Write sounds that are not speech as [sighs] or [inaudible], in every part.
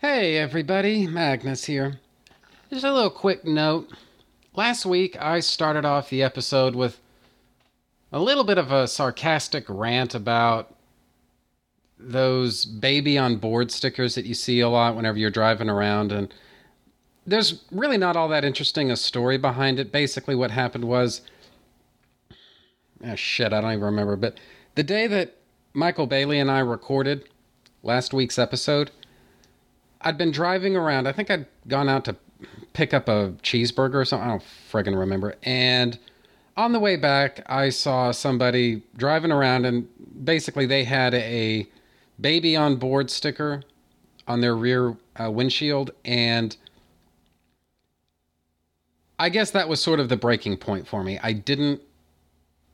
Hey everybody, Magnus here. Just a little quick note. Last week I started off the episode with a little bit of a sarcastic rant about those baby on board stickers that you see a lot whenever you're driving around and there's really not all that interesting a story behind it. Basically what happened was oh shit, I don't even remember, but the day that Michael Bailey and I recorded last week's episode, I'd been driving around. I think I'd gone out to pick up a cheeseburger or something. I don't friggin' remember. And on the way back, I saw somebody driving around, and basically they had a baby on board sticker on their rear uh, windshield. And I guess that was sort of the breaking point for me. I didn't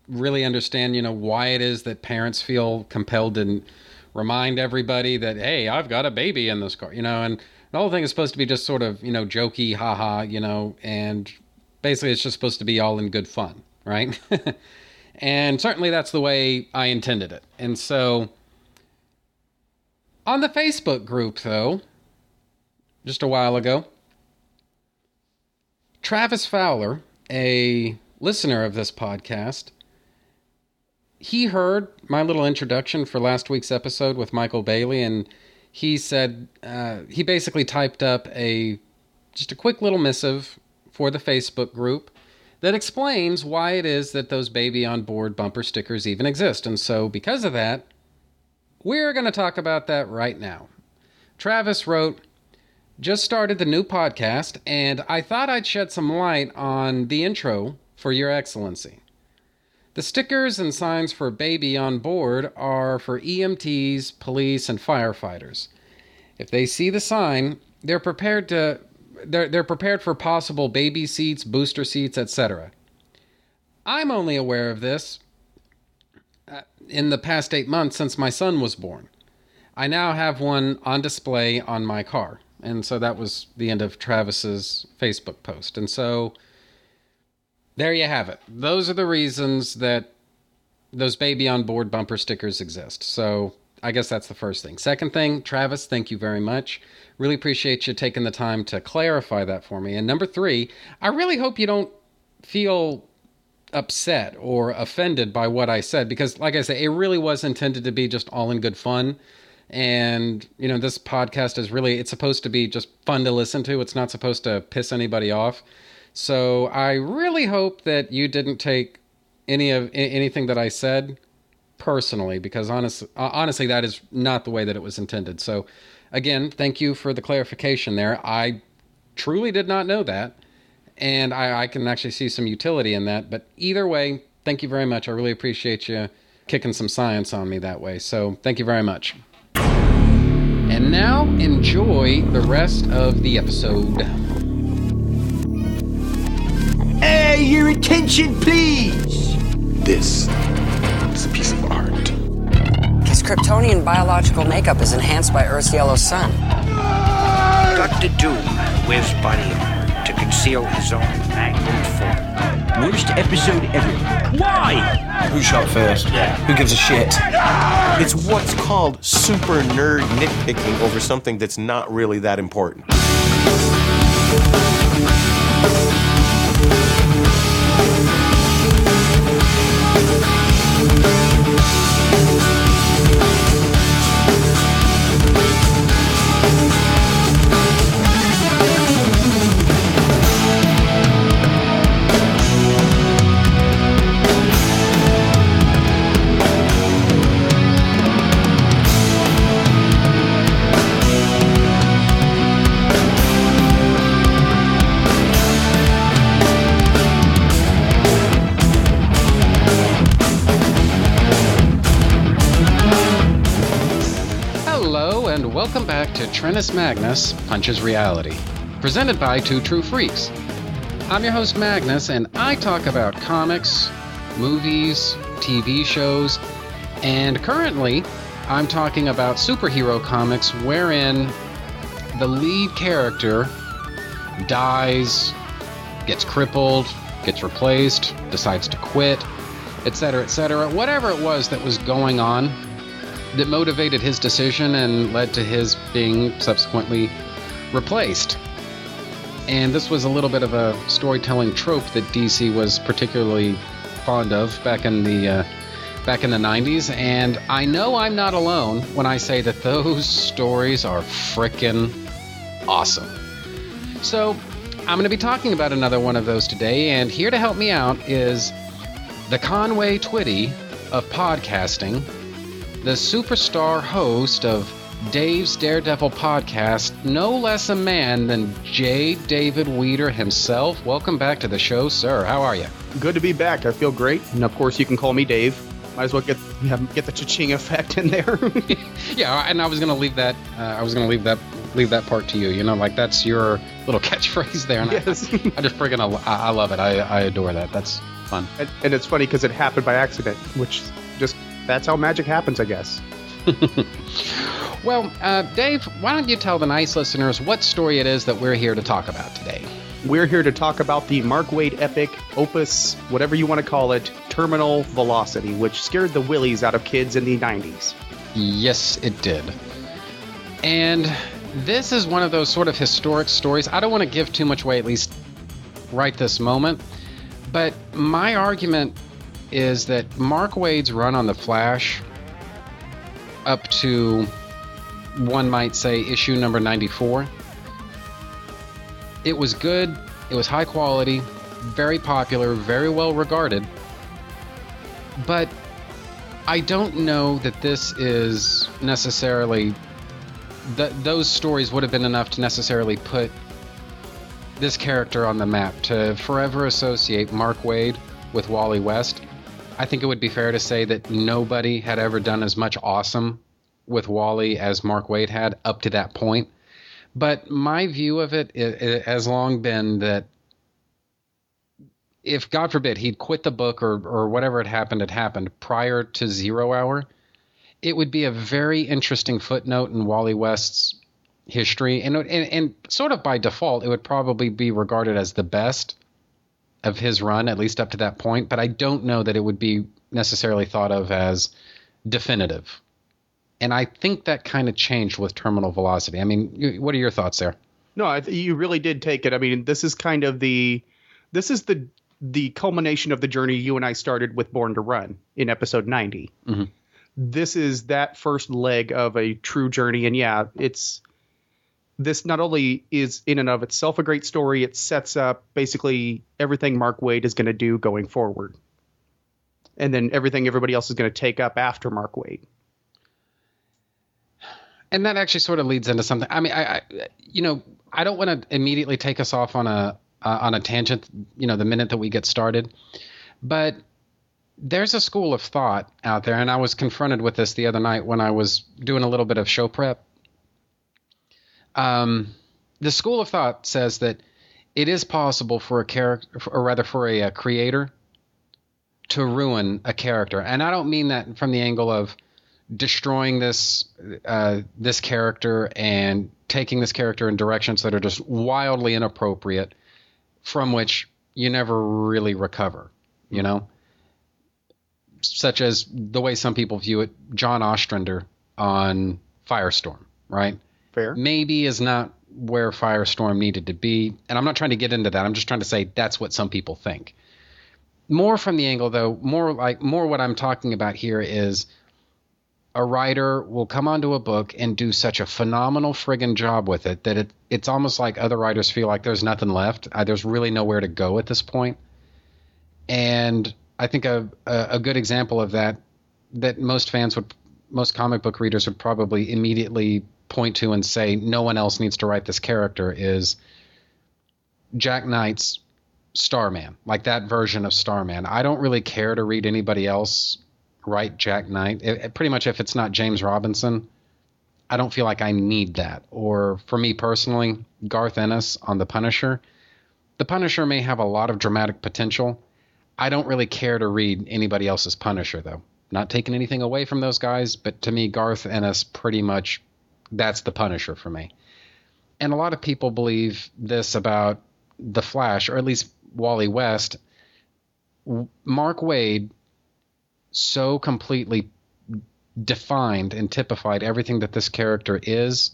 really understand, you know, why it is that parents feel compelled to remind everybody that hey, I've got a baby in this car, you know, and the whole thing is supposed to be just sort of you know jokey, haha, you know, and basically it's just supposed to be all in good fun, right? [laughs] and certainly that's the way I intended it, and so. On the Facebook group, though, just a while ago, Travis Fowler, a listener of this podcast, he heard my little introduction for last week's episode with Michael Bailey, and he said uh, he basically typed up a just a quick little missive for the Facebook group that explains why it is that those baby on board bumper stickers even exist. And so, because of that, we're going to talk about that right now. Travis wrote, just started the new podcast, and I thought I'd shed some light on the intro for Your Excellency. The stickers and signs for baby on board are for EMTs, police, and firefighters. If they see the sign, they're prepared to they're, they're prepared for possible baby seats, booster seats, etc. I'm only aware of this uh, in the past 8 months since my son was born. I now have one on display on my car. And so that was the end of Travis's Facebook post. And so there you have it. Those are the reasons that those baby on board bumper stickers exist. So I guess that's the first thing. Second thing, Travis, thank you very much. Really appreciate you taking the time to clarify that for me. And number three, I really hope you don't feel upset or offended by what I said because, like I say, it really was intended to be just all in good fun. And, you know, this podcast is really, it's supposed to be just fun to listen to. It's not supposed to piss anybody off. So I really hope that you didn't take any of anything that I said personally, because honestly, uh, honestly, that is not the way that it was intended. So again, thank you for the clarification there. I truly did not know that, and I, I can actually see some utility in that. But either way, thank you very much. I really appreciate you kicking some science on me that way. So thank you very much. And now enjoy the rest of the episode. Hey, your attention, please! This is a piece of art. His Kryptonian biological makeup is enhanced by Earth's yellow sun. Dr. Doom wears body armor to conceal his own mangled form. Worst episode ever. Why? Who shot first? Yeah. Who gives a shit? It's what's called super nerd nitpicking over something that's not really that important. Trennis Magnus Punches Reality, presented by Two True Freaks. I'm your host, Magnus, and I talk about comics, movies, TV shows, and currently I'm talking about superhero comics wherein the lead character dies, gets crippled, gets replaced, decides to quit, etc., etc. Whatever it was that was going on that motivated his decision and led to his being subsequently replaced. And this was a little bit of a storytelling trope that DC was particularly fond of back in the uh, back in the 90s. And I know I'm not alone when I say that those [laughs] stories are frickin' awesome. So I'm going to be talking about another one of those today. And here to help me out is the Conway Twitty of podcasting, the superstar host of Dave's Daredevil podcast, no less a man than J. David Weeder himself. Welcome back to the show, sir. How are you? Good to be back. I feel great, and of course, you can call me Dave. Might as well get get the cha-ching effect in there. [laughs] yeah, and I was gonna leave that. Uh, I was gonna leave that leave that part to you. You know, like that's your little [laughs] catchphrase there. And yes. I, I just friggin' I, I love it. I, I adore that. That's fun. And, and it's funny because it happened by accident, which just that's how magic happens, I guess. [laughs] well, uh, Dave, why don't you tell the nice listeners what story it is that we're here to talk about today? We're here to talk about the Mark Waid epic, opus, whatever you want to call it, Terminal Velocity, which scared the willies out of kids in the 90s. Yes, it did. And this is one of those sort of historic stories. I don't want to give too much away, at least right this moment. But my argument is that Mark Waid's run on The Flash up to, one might say, issue number 94. It was good, it was high quality, very popular, very well regarded. But I don't know that this is necessarily. Th- those stories would have been enough to necessarily put this character on the map, to forever associate Mark Waid with Wally West. I think it would be fair to say that nobody had ever done as much awesome with Wally as Mark Waid had up to that point. But my view of it, it, it has long been that if God forbid he'd quit the book or or whatever had happened had happened prior to Zero Hour, it would be a very interesting footnote in Wally West's history, and and, and sort of by default, it would probably be regarded as the best of his run, at least up to that point. But I don't know that it would be necessarily thought of as definitive. And I think that kind of changed with terminal velocity. I mean, what are your thoughts there? No, I th- you really did take it. I mean, this is kind of the this is the the culmination of the journey you and I started with Born to Run in episode 90. Mm-hmm. This is that first leg of a true journey, and yeah, it's this not only is in and of itself a great story, it sets up basically everything Mark Waid is going to do going forward, and then everything everybody else is going to take up after Mark Waid. And that actually sort of leads into something. I mean, I, I you know, I don't want to immediately take us off on a uh, on a tangent. You know, the minute that we get started, but there's a school of thought out there, and I was confronted with this the other night when I was doing a little bit of show prep. Um, the school of thought says that it is possible for a character, or rather for a, a creator, to ruin a character, and I don't mean that from the angle of destroying this uh, this character and taking this character in directions that are just wildly inappropriate, from which you never really recover. You know, such as the way some people view it. John Ostrander on Firestorm, right? Fair. Maybe is not where Firestorm needed to be, and I'm not trying to get into that. I'm just trying to say that's what some people think. More from the angle, though, more like more what I'm talking about here is a writer will come onto a book and do such a phenomenal friggin' job with it that it, it's almost like other writers feel like there's nothing left. There's really nowhere to go at this point. And I think a, a, a good example of that that most fans would, most comic book readers would probably immediately point to and say no one else needs to write this character is Jack Knight's Starman, like that version of Starman. I don't really care to read anybody else write Jack Knight. It, it, pretty much, if it's not James Robinson, I don't feel like I need that. Or for me personally, Garth Ennis on The Punisher. The Punisher may have a lot of dramatic potential. I don't really care to read anybody else's Punisher, though. Not taking anything away from those guys, but to me, Garth Ennis pretty much that's the Punisher for me. And a lot of people believe this about The Flash, or at least Wally West. Mark Waid so completely defined and typified everything that this character is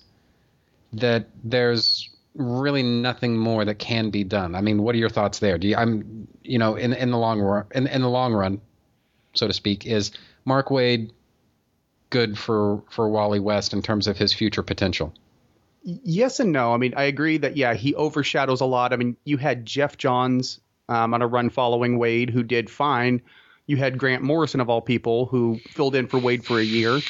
that there's really nothing more that can be done. I mean, what are your thoughts there? Do you I'm you know, in in the long run in, in the long run, so to speak, is Mark Waid good for for Wally West in terms of his future potential? Yes and no. I mean, I agree that yeah, he overshadows a lot. I mean, you had Geoff Johns um, on a run following Waid who did fine. You had Grant Morrison of all people who filled in for Waid for a year.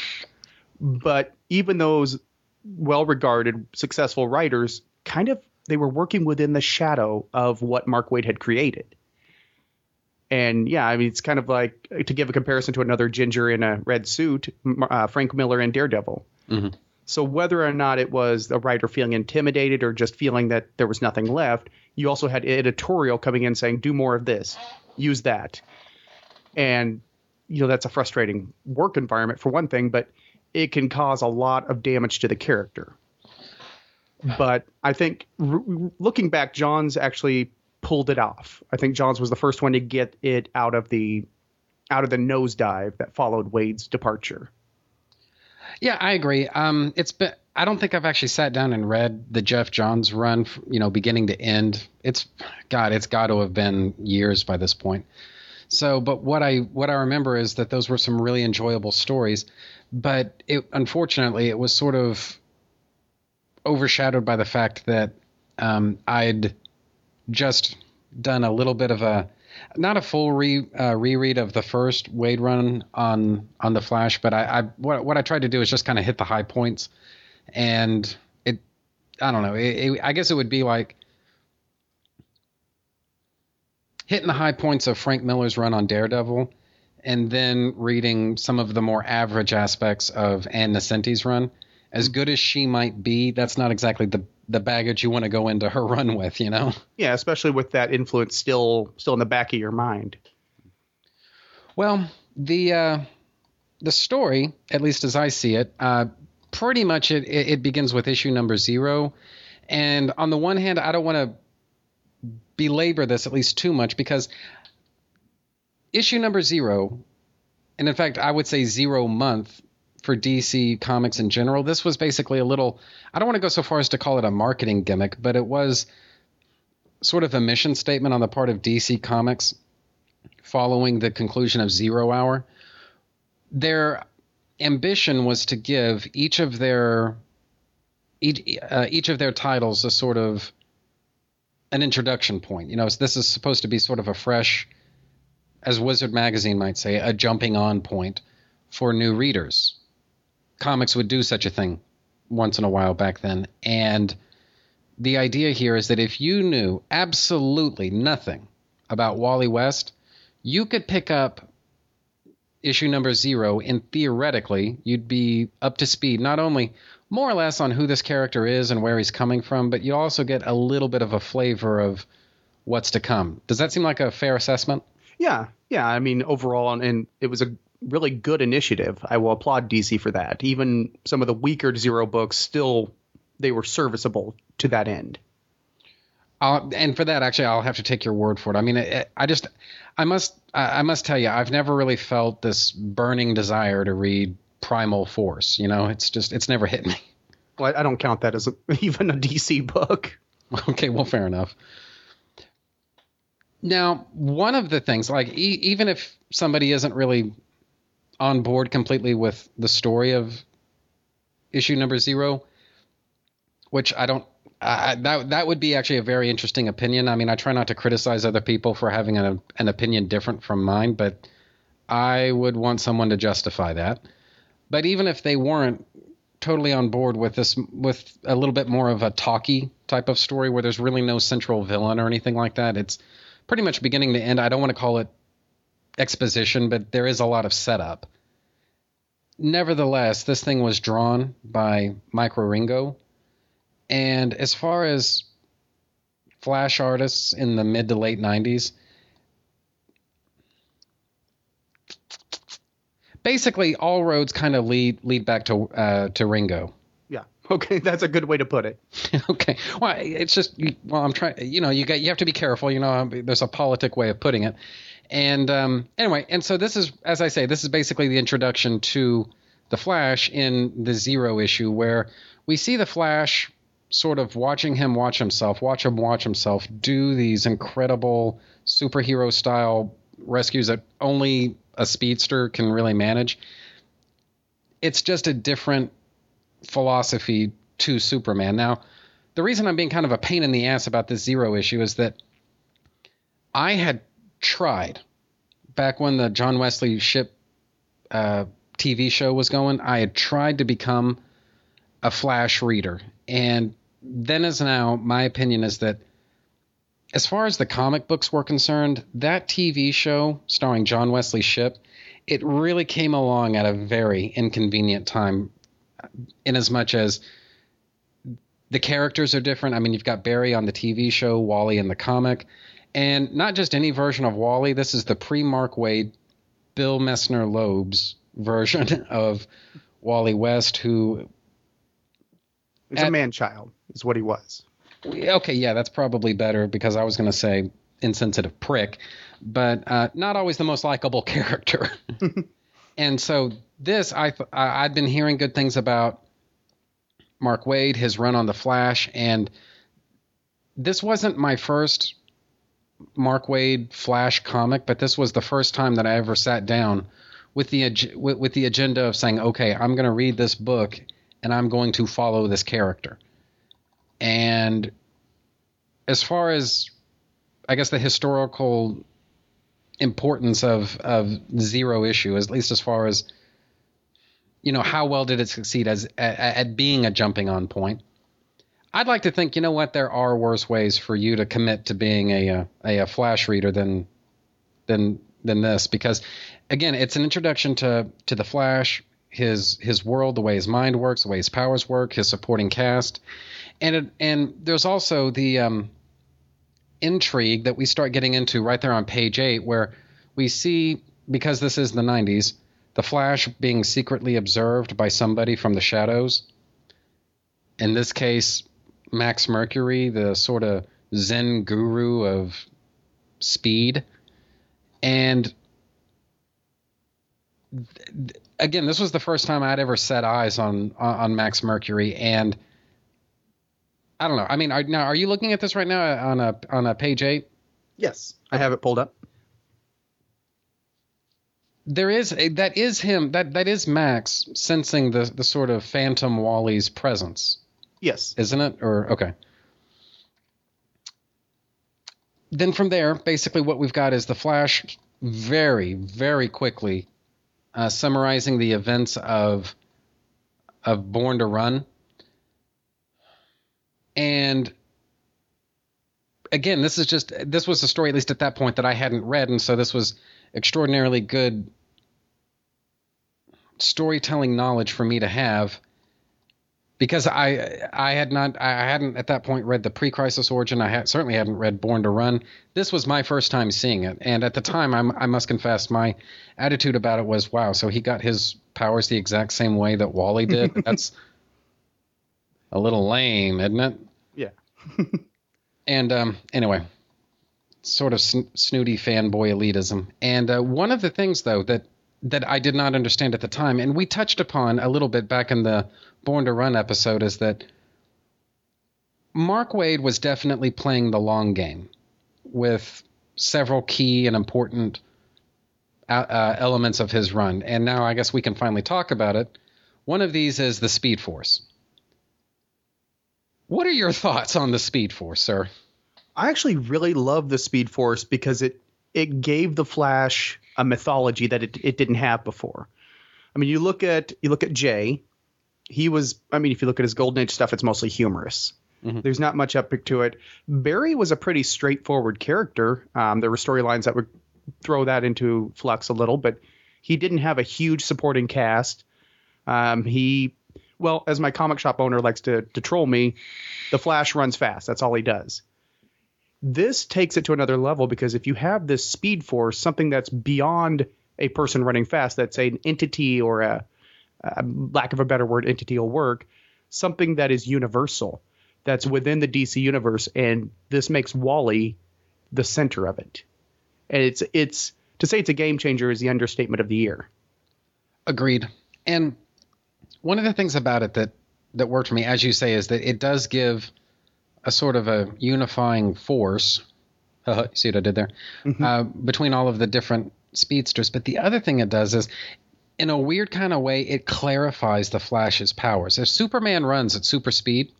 But even those well-regarded successful writers kind of they were working within the shadow of what Mark Waid had created. And yeah, I mean, it's kind of like to give a comparison to another ginger in a red suit, uh, Frank Miller in Daredevil. Mm-hmm. So whether or not it was the writer feeling intimidated or just feeling that there was nothing left, you also had editorial coming in saying, "Do more of this, use that," and you know that's a frustrating work environment for one thing, but it can cause a lot of damage to the character. But I think r- looking back, Johns actually pulled it off. I think Johns was the first one to get it out of the out of the nosedive that followed Waid's departure. Yeah, I agree. Um, it's been. I don't think I've actually sat down and read the Geoff Johns run, you know, beginning to end. It's God, it's got to have been years by this point. So, but what I what I remember is that those were some really enjoyable stories, but it unfortunately it was sort of overshadowed by the fact that um, I'd just done a little bit of a not a full re uh, reread of the first Waid run on on the Flash, but I, I what what I tried to do is just kind of hit the high points, and it I don't know it, it, I guess it would be like hitting the high points of Frank Miller's run on Daredevil, and then reading some of the more average aspects of Ann Nocenti's run. As good as she might be, that's not exactly the the baggage you want to go into her run with, you know. Yeah, especially with that influence still still in the back of your mind. Well, the uh, the story, at least as I see it, uh, pretty much it, it begins with issue number zero. And on the one hand, I don't want to belabor this at least too much because issue number zero, and in fact, I would say zero month for DC Comics in general. This was basically a little, I don't want to go so far as to call it a marketing gimmick, but it was sort of a mission statement on the part of DC Comics following the conclusion of Zero Hour. Their ambition was to give each of their each, uh, each of their titles a sort of an introduction point. You know, this is supposed to be sort of a fresh, as Wizard Magazine might say, a jumping on point for new readers comics would do such a thing once in a while back then. And the idea here is that if you knew absolutely nothing about Wally West, you could pick up issue number zero, and theoretically, you'd be up to speed not only more or less on who this character is and where he's coming from, but you also get a little bit of a flavor of what's to come. Does that seem like a fair assessment? Yeah, yeah. I mean, overall, and, and it was a really good initiative. I will applaud DC for that. Even some of the weaker Zero books, still they were serviceable to that end. Uh, and for that, actually, I'll have to take your word for it. I mean, it, I just, I must, I must tell you, I've never really felt this burning desire to read Primal Force. You know, it's just, it's never hit me. Well, I don't count that as a, [laughs] even a DC book. Okay, well, fair enough. Now, one of the things, like, e- even if somebody isn't really on board completely with the story of issue number zero, which I don't. I, that that would be actually a very interesting opinion. I mean, I try not to criticize other people for having an an opinion different from mine, but I would want someone to justify that. But even if they weren't totally on board with this, with a little bit more of a talky type of story where there's really no central villain or anything like that, it's pretty much beginning to end. I don't want to call it exposition, but there is a lot of setup. Nevertheless, this thing was drawn by Mike Wieringo. and as far as flash artists in the mid to late 90s, basically all roads kind of lead lead back to uh, to Ringo. Yeah. [laughs] Okay, that's a good way to put it. [laughs] okay. Well, it's just well, I'm trying. You know, you got you have to be careful. You know, there's a politic way of putting it. And um, anyway, and so this is, as I say, this is basically the introduction to the Flash in the Zero issue, where we see the Flash sort of watching him watch himself, watch him watch himself do these incredible superhero style rescues that only a speedster can really manage. It's just a different philosophy to Superman. Now, the reason I'm being kind of a pain in the ass about this Zero issue is that I had tried back when the John Wesley Shipp uh, TV show was going, I had tried to become a Flash reader. And then as now, my opinion is that as far as the comic books were concerned, that TV show starring John Wesley Shipp, it really came along at a very inconvenient time, in as much as the characters are different. I mean, you've got Barry on the TV show, Wally in the comic, and not just any version of Wally. This is the pre-Mark Waid, Bill Messner Loebs' version [laughs] of Wally West, who is a man child, is what he was. Okay, yeah, that's probably better because I was going to say insensitive prick, but uh, not always the most likable [laughs] character. [laughs] and so this, I th- I- I'd been hearing good things about Mark Waid, his run on the Flash, and this wasn't my first Mark Waid Flash comic, but this was the first time that I ever sat down with the ag- with, with the agenda of saying, okay, I'm going to read this book and I'm going to follow this character. And as far as I guess the historical importance of of zero issue, at least as far as you know, how well did it succeed as at, at being a jumping on point? I'd like to think, you know what, there are worse ways for you to commit to being a a, a flash reader than than than this because again, it's an introduction to to the Flash, his his world, the way his mind works, the way his powers work, his supporting cast, and it, and there's also the um, intrigue that we start getting into right there on page eight, where we see because this is the '90s, the Flash being secretly observed by somebody from the shadows. In this case, Max Mercury, the sort of Zen guru of speed, and again, this was the first time I'd ever set eyes on on Max Mercury, and I don't know. I mean, are, now are you looking at this right now on a on a page eight? Yes, I have it pulled up. There is a, that is him that that is Max sensing the the sort of Phantom Wally's presence, Yes. isn't it? Or okay. Then from there, basically what we've got is the Flash very very quickly uh, summarizing the events of of Born to Run. And again, this is just this was a story at least at that point that I hadn't read, and so this was extraordinarily good storytelling knowledge for me to have because I I had not I hadn't at that point read the pre-crisis origin. I had, certainly hadn't read Born to Run. This was my first time seeing it, and at the time, I'm, I must confess, my attitude about it was, "Wow, so he got his powers the exact same way that Wally did." [laughs] That's a little lame, isn't it? Yeah. [laughs] And um, anyway, sort of sn- snooty fanboy elitism. And uh, one of the things, though, that that I did not understand at the time, and we touched upon a little bit back in the Born to Run episode, is that Mark Waid was definitely playing the long game with several key and important uh, uh, elements of his run. And now I guess we can finally talk about it. One of these is the Speed Force. What are your thoughts on the Speed Force, sir? I actually really love the Speed Force because it it gave the Flash a mythology that it, it didn't have before. I mean, you look at you look at Jay. He was. I mean, if you look at his Golden Age stuff, it's mostly humorous. There's not much epic to it. Barry was a pretty straightforward character. Um, there were storylines that would throw that into flux a little, but he didn't have a huge supporting cast. Um, he, well, as my comic shop owner likes to, to troll me, the Flash runs fast. That's all he does. This takes it to another level because if you have this speed force, something that's beyond a person running fast, that's an entity or a, a lack of a better word, entity will work, something that is universal, that's within the DC universe, and this makes Wally the center of it. And it's it's to say it's a game changer is the understatement of the year. Agreed. And one of the things about it that that worked for me, as you say, is that it does give a sort of a unifying force. [laughs] Uh, see what I did there? Uh, between all of the different speedsters. But the other thing it does is, in a weird kind of way, it clarifies the Flash's powers. If Superman runs at super speed,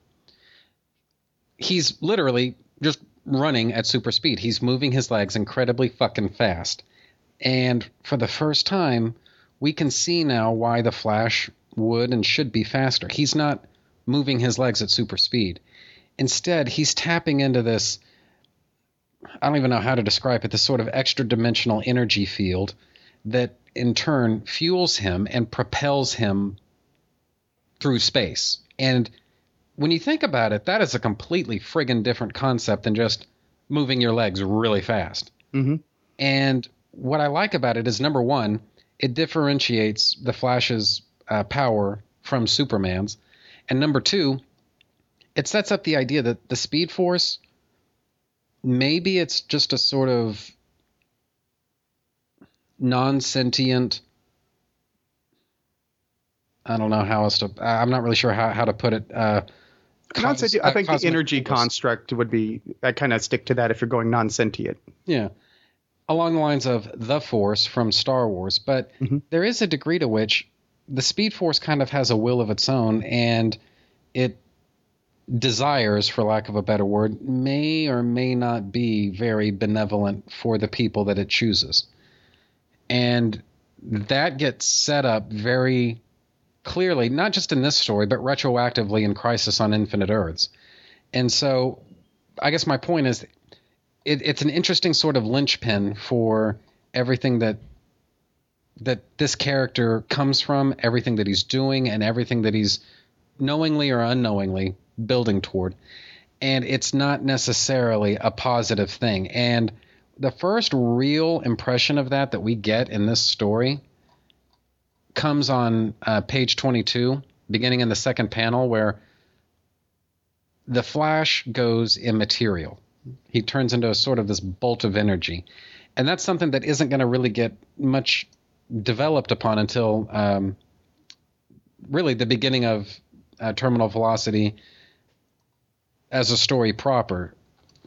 he's literally just running at super speed. He's moving his legs incredibly fucking fast. And for the first time, we can see now why the Flash would and should be faster. He's not moving his legs at super speed. Instead, he's tapping into this I don't even know how to describe it, this sort of extra dimensional energy field that in turn fuels him and propels him through space. And when you think about it, that is a completely friggin' different concept than just moving your legs really fast. Mm-hmm. And what I like about it is number one, it differentiates the Flash's uh, power from Superman's. And number two, it sets up the idea that the Speed Force maybe it's just a sort of non-sentient I don't know how else to I'm not really sure how, how to put it uh Cons- cos- I think uh, the energy force. construct would be. I kind of stick to that if you're going non-sentient. Yeah. Along the lines of the Force from Star Wars, but there is a degree to which the Speed Force kind of has a will of its own and it desires, for lack of a better word, may or may not be very benevolent for the people that it chooses. And that gets set up very clearly, not just in this story, but retroactively in Crisis on Infinite Earths. And so I guess my point is it, it's an interesting sort of linchpin for everything that that this character comes from, everything that he's doing, and everything that he's knowingly or unknowingly building toward. And it's not necessarily a positive thing. And the first real impression of that that we get in this story comes on uh, page 22, beginning in the second panel, where the Flash goes immaterial. He turns into a sort of this bolt of energy. And that's something that isn't going to really get much developed upon until um, really the beginning of uh, Terminal Velocity as a story proper.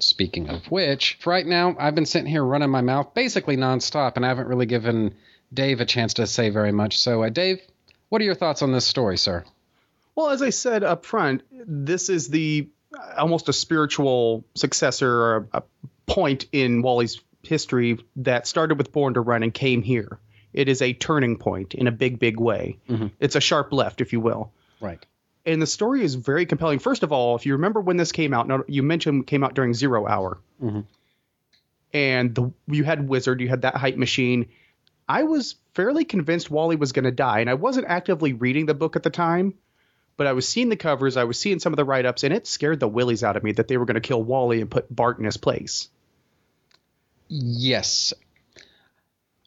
Speaking of which, for right now, I've been sitting here running my mouth basically nonstop, and I haven't really given Dave a chance to say very much. So, uh, Dave, what are your thoughts on this story, sir? Well, as I said up front, this is the almost a spiritual successor or a, a point in Wally's history that started with Born to Run and came here. It is a turning point in a big, big way. It's a sharp left, if you will. Right. And the story is very compelling. First of all, if you remember when this came out, now you mentioned it came out during Zero Hour, mm-hmm. and the you had Wizard, you had that hype machine. I was fairly convinced Wally was going to die, and I wasn't actively reading the book at the time, but I was seeing the covers, I was seeing some of the write ups, and it scared the willies out of me that they were going to kill Wally and put Bart in his place. Yes.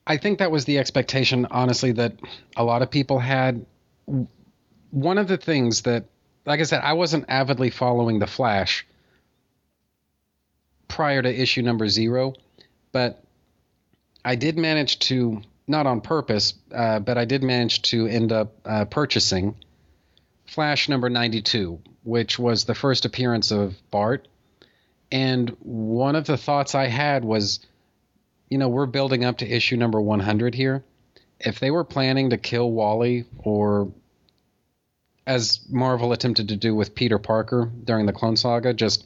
I think that was the expectation, honestly, that a lot of people had. One of the things that, like I said, I wasn't avidly following The Flash prior to issue number zero, but I did manage to, not on purpose, uh, but I did manage to end up uh, purchasing Flash number 92, which was the first appearance of Bart. And one of the thoughts I had was, you know, we're building up to issue number 100 here. If they were planning to kill Wally, or as Marvel attempted to do with Peter Parker during the Clone Saga, just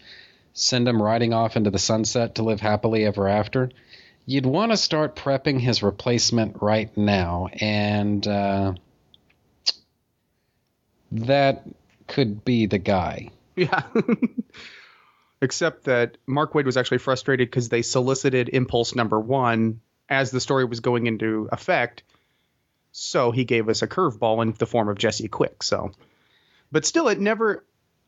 send him riding off into the sunset to live happily ever after, you'd want to start prepping his replacement right now. And uh, that could be the guy. [laughs] Yeah. Except that Mark Waid was actually frustrated because they solicited Impulse number one as the story was going into effect. So he gave us a curveball in the form of Jesse Quick. So, but still, it never.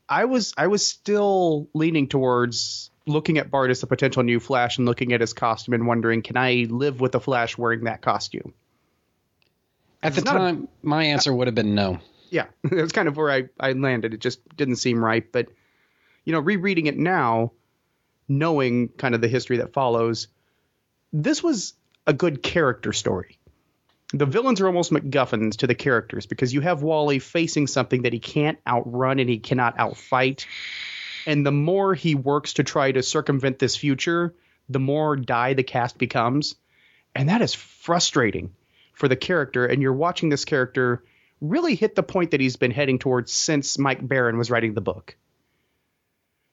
I was I was still leaning towards looking at Bart as a potential new Flash and looking at his costume and wondering, can I live with a Flash wearing that costume? At the not a- time, my answer would have been no. yeah, [laughs] that's kind of where I, I landed. It just didn't seem right. But, you know, rereading it now, knowing kind of the history that follows, this was a good character story. The villains are almost MacGuffins to the characters because you have Wally facing something that he can't outrun and he cannot outfight. And the more he works to try to circumvent this future, the more die the cast becomes. And that is frustrating for the character. And you're watching this character really hit the point that he's been heading towards since Mike Baron was writing the book.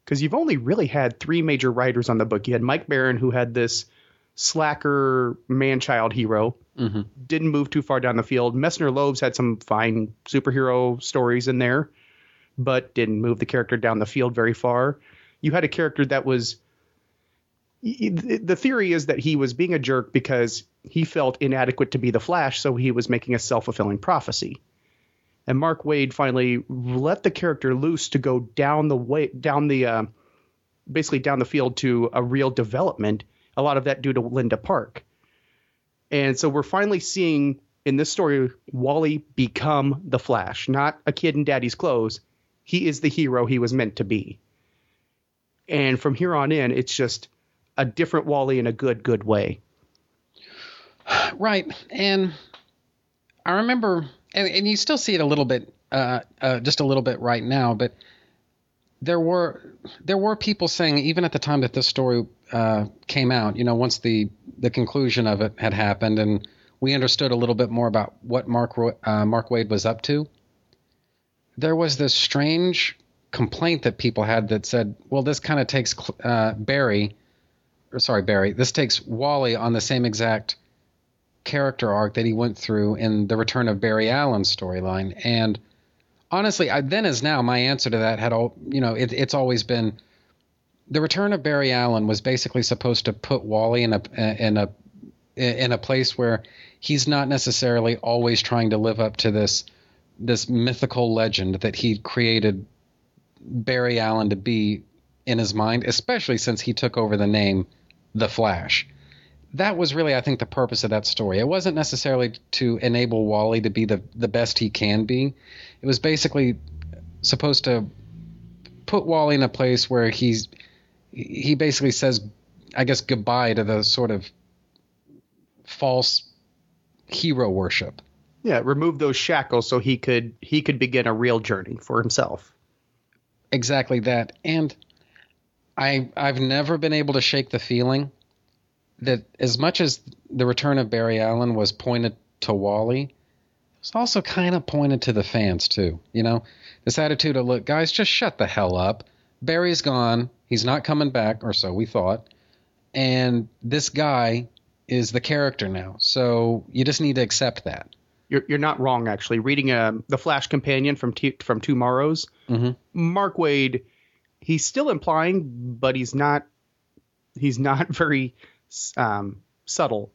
Because you've only really had three major writers on the book. You had Mike Baron, who had this slacker man child hero, didn't move too far down the field. Messner Loebs had some fine superhero stories in there, but didn't move the character down the field very far. You had a character that was. The theory is that he was being a jerk because he felt inadequate to be the Flash, so he was making a self fulfilling prophecy. And Mark Waid finally let the character loose to go down the way down the uh, basically down the field to a real development. A lot of that due to Linda Park. And so we're finally seeing in this story Wally become the Flash, not a kid in daddy's clothes. He is the hero he was meant to be. And from here on in, it's just a different Wally in a good, good way. Right. And I remember, and, and you still see it a little bit, uh, uh, just a little bit right now, but there were there were people saying even at the time that this story uh, came out, you know, once the the conclusion of it had happened and we understood a little bit more about what Mark uh, Mark Waid was up to, there was this strange complaint that people had that said, well, this kind of takes uh, Barry, or sorry, Barry, this takes Wally on the same exact character arc that he went through in the Return of Barry Allen storyline. And honestly, I, then as now, my answer to that had all you know, it, it's always been the Return of Barry Allen was basically supposed to put Wally in a in a in a place where he's not necessarily always trying to live up to this this mythical legend that he created Barry Allen to be in his mind, especially since he took over the name The Flash that was really, I think, the purpose of that story. It wasn't necessarily to enable Wally to be the, the best he can be. It was basically supposed to put Wally in a place where he's he basically says, I guess, goodbye to the sort of false hero worship. Yeah, remove those shackles so he could he could begin a real journey for himself. Exactly that. And I I've never been able to shake the feeling that as much as the return of Barry Allen was pointed to Wally, it was also kind of pointed to the fans too. You know, this attitude of look, guys, just shut the hell up. Barry's gone. He's not coming back, or so we thought. And this guy is the character now. So you just need to accept that. You're, you're not wrong, actually. Reading um, the Flash Companion from T- from TwoMorrows, Mark Waid, he's still implying, but he's not he's not [laughs] very um, subtle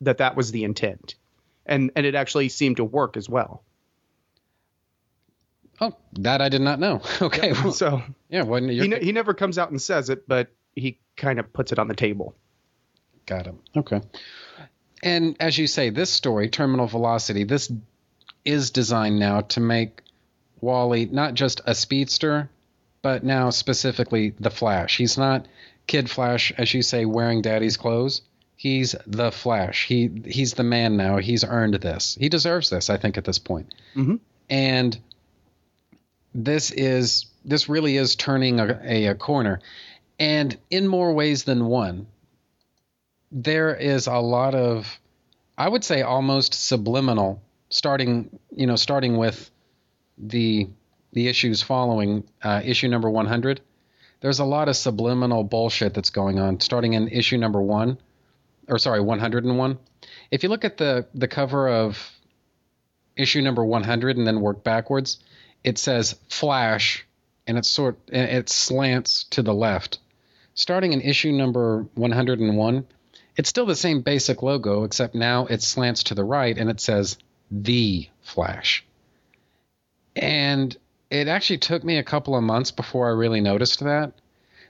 that that was the intent, and and it actually seemed to work as well. Oh, that I did not know. [laughs] Okay. well, So yeah, wasn't he, ne- he never comes out and says it, but he kind of puts it on the table. Got him. Okay. And as you say, this story, Terminal Velocity, this is designed now to make Wally not just a speedster, but now specifically the Flash. He's not Kid Flash, as you say, wearing daddy's clothes. He's the Flash. He he's the man now. He's earned this. He deserves this, I think, at this point. Mhm. And this is this really is turning a, a, a corner, and in more ways than one there is a lot of i would say almost subliminal starting you know starting with the the issues following uh, issue number 100 there's a lot of subliminal bullshit that's going on starting in issue number 1 or sorry 101 if you look at the the cover of issue number 100 and then work backwards it says flash and it's sort it slants to the left starting in issue number 101 it's still the same basic logo, except now it slants to the right and it says The Flash. And it actually took me a couple of months before I really noticed that.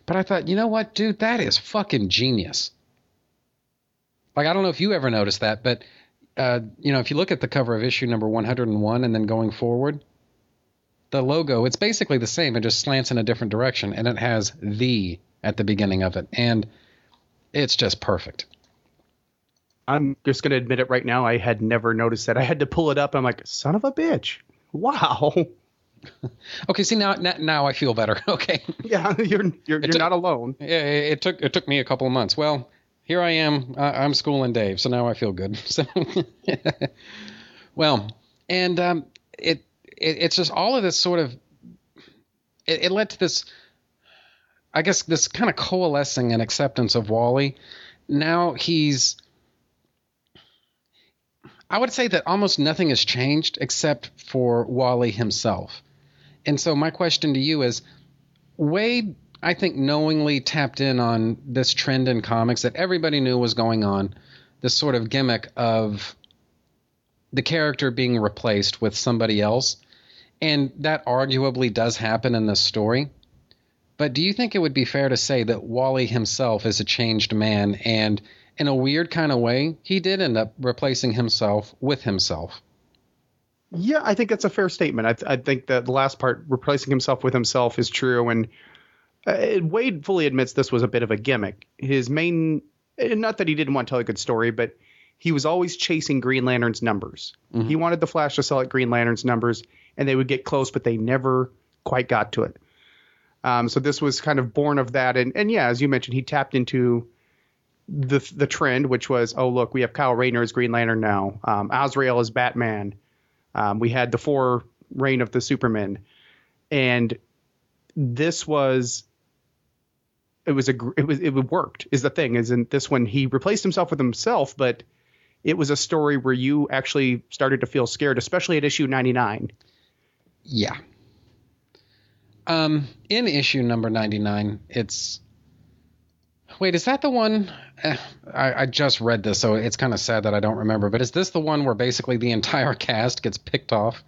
But I thought, you know what, dude, that is fucking genius. Like, I don't know if you ever noticed that, but, uh, you know, if you look at the cover of issue number 101 and then going forward, the logo, it's basically the same. It just slants in a different direction and it has The at the beginning of it. And it's just perfect. I'm just going to admit it right now. I had never noticed that. I had to pull it up. I'm like, son of a bitch. Wow. [laughs] Okay, see now now, I feel better. [laughs] Okay. Yeah, [laughs] you're you're, you're took- not alone. Yeah, it, it took it took me a couple of months. Well, here I am. I, I'm schooling Dave, so now I feel good. [laughs] So, well, and um, it, it it's just all of this sort of it, it led to this, I guess, this kind of coalescing and acceptance of Wally. Now he's. I would say that almost nothing has changed except for Wally himself. And so my question to you is Waid, I think, knowingly tapped in on this trend in comics that everybody knew was going on. This sort of gimmick of the character being replaced with somebody else. And that arguably does happen in this story. But do you think it would be fair to say that Wally himself is a changed man? And in a weird kind of way, he did end up replacing himself with himself. Yeah, I think that's a fair statement. I, th- I think that the last part, replacing himself with himself, is true. And uh, Waid fully admits this was a bit of a gimmick. His main, not that he didn't want to tell a good story, but he was always chasing Green Lantern's numbers. He wanted the Flash to sell at Green Lantern's numbers, and they would get close, but they never quite got to it. Um, so this was kind of born of that. And, and yeah, as you mentioned, he tapped into the the trend, which was, oh look, we have Kyle Rayner as Green Lantern now, um, Azrael as Batman. Um, we had the four reign of the Supermen, and this was it was a it was it worked is the thing is in this one he replaced himself with himself, but it was a story where you actually started to feel scared, especially at issue ninety nine. Yeah. Um, in issue number 99, it's. Wait, is that the one? Eh, I, I just read this, so it's kind of sad that I don't remember. But is this the one where basically the entire [laughs] cast gets picked off?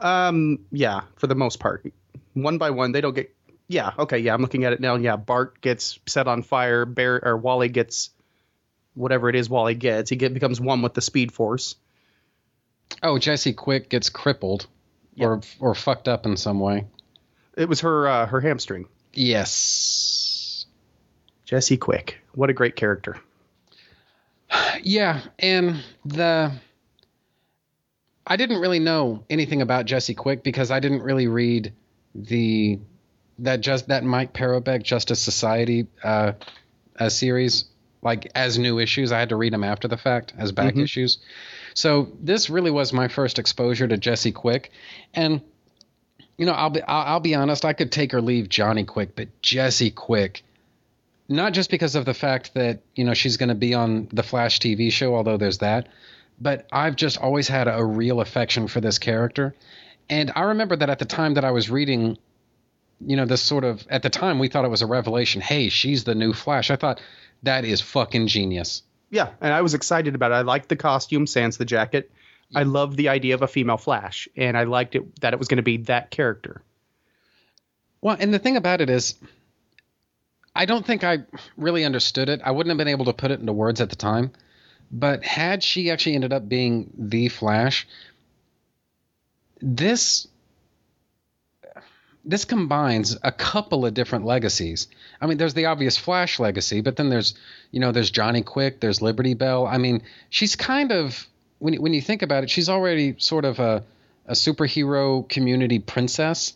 Um, yeah, for the most part, one by one, they don't get. Yeah, okay, yeah, I'm looking at it now. Yeah, Bart gets set on fire. Bear or Wally gets whatever it is Wally gets. He get, becomes one with the Speed Force. Oh, Jesse Quick gets crippled or or fucked up in some way. It was her uh, her hamstring. Yes. Jesse Quick, what a great character. [sighs] Yeah, and the I didn't really know anything about Jesse Quick because I didn't really read the that just that Mike Parobeck Justice Society uh, series like as new issues. I had to read them after the fact as back issues. So this really was my first exposure to Jesse Quick, and you know I'll be I'll, I'll be honest. I could take or leave Johnny Quick, but Jesse Quick not just because of the fact that you know she's going to be on the Flash TV show, although there's that, but I've just always had a real affection for this character, and I remember that at the time that I was reading, you know, this sort of at the time we thought it was a revelation. Hey, she's the new Flash. I thought that is fucking genius. Yeah, and I was excited about it. I liked the costume, sans the jacket. I loved the idea of a female Flash, and I liked it that it was going to be that character. Well, and the thing about it is, I don't think I really understood it. I wouldn't have been able to put it into words at the time. But had she actually ended up being the Flash, this this combines a couple of different legacies. I mean, there's the obvious Flash legacy, but then there's you know there's Johnny Quick, there's Liberty Bell. I mean, she's kind of when when you think about it, she's already sort of a a superhero community princess,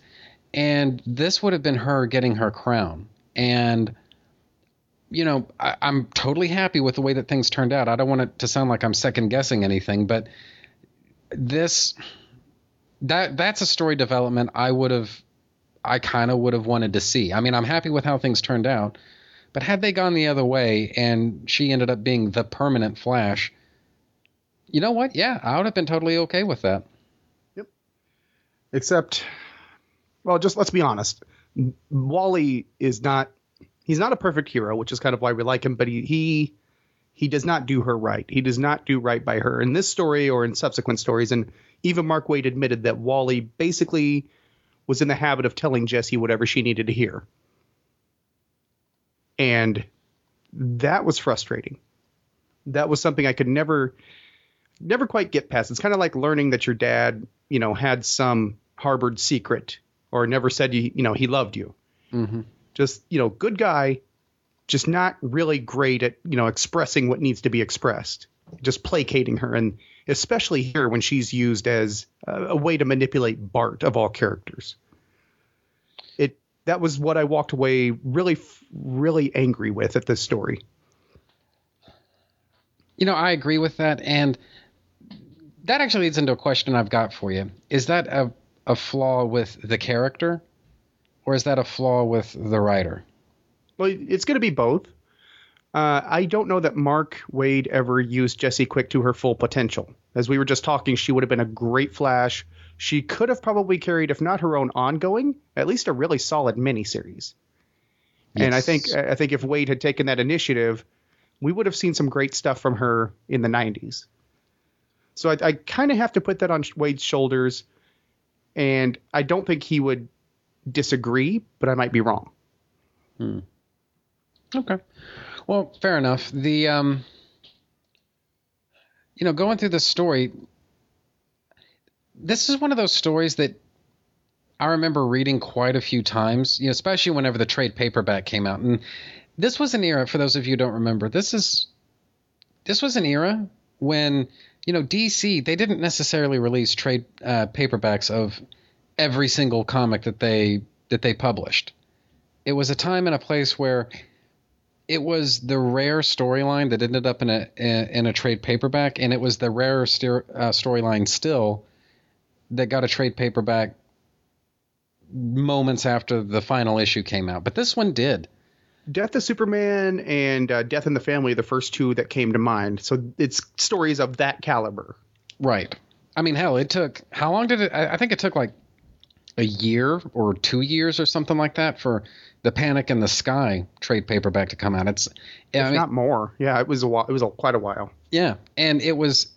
and this would have been her getting her crown. And you know, I, I'm totally happy with the way that things turned out. I don't want it to sound like I'm second guessing anything, but this that that's a story development I would have I kind of would have wanted to see. I mean, I'm happy with how things turned out, but had they gone the other way and she ended up being the permanent Flash, you know what? Yeah, I would have been totally okay with that. Yep. Except, well, just let's be honest. Wally is not. He's not a perfect hero, which is kind of why we like him. But he he he does not do her right. He does not do right by her in this story or in subsequent stories. And even Mark Waid admitted that Wally basically was in the habit of telling Jesse whatever she needed to hear. And that was frustrating. That was something I could never never quite get past. It's kind of like learning that your dad, you know, had some harbored secret or never said you, you know, he loved you. Mhm. Just, you know, good guy, just not really great at you know expressing what needs to be expressed, just placating her, and especially here when she's used as a, a way to manipulate Bart of all characters. It that was what I walked away really really angry with at this story. You know, I agree with that, and that actually leads into a question I've got for you. Is that a, a flaw with the character, or is that a flaw with the writer? Well, it's going to be both. Uh, I don't know that Mark Waid ever used Jesse Quick to her full potential. As we were just talking, she would have been a great Flash. She could have probably carried, if not her own ongoing, at least a really solid miniseries. Yes. And I think I think if Waid had taken that initiative, we would have seen some great stuff from her in the 90s. So I, I kind of have to put that on Waid's shoulders, and I don't think he would disagree, but I might be wrong. Hmm. Okay. Well, fair enough. The um, you know, going through the story, this is one of those stories that I remember reading quite a few times. You know, especially whenever the trade paperback came out, and this was an era. For those of you who don't remember, this is this was an era when you know DC they didn't necessarily release trade uh, paperbacks of every single comic that they that they published. It was a time and a place where it was the rare storyline that ended up in a in a trade paperback, and it was the rare st- uh, storyline still that got a trade paperback moments after the final issue came out. But this one did. Death of Superman and uh, Death in the Family, the first two that came to mind. So it's stories of that caliber. Right. I mean, hell, it took how long did it? I, I think it took like a year or two years or something like that for the Panic in the Sky trade paperback to come out. It's if I mean, not more. Yeah, it was a while. It was a, quite a while. Yeah, and it was.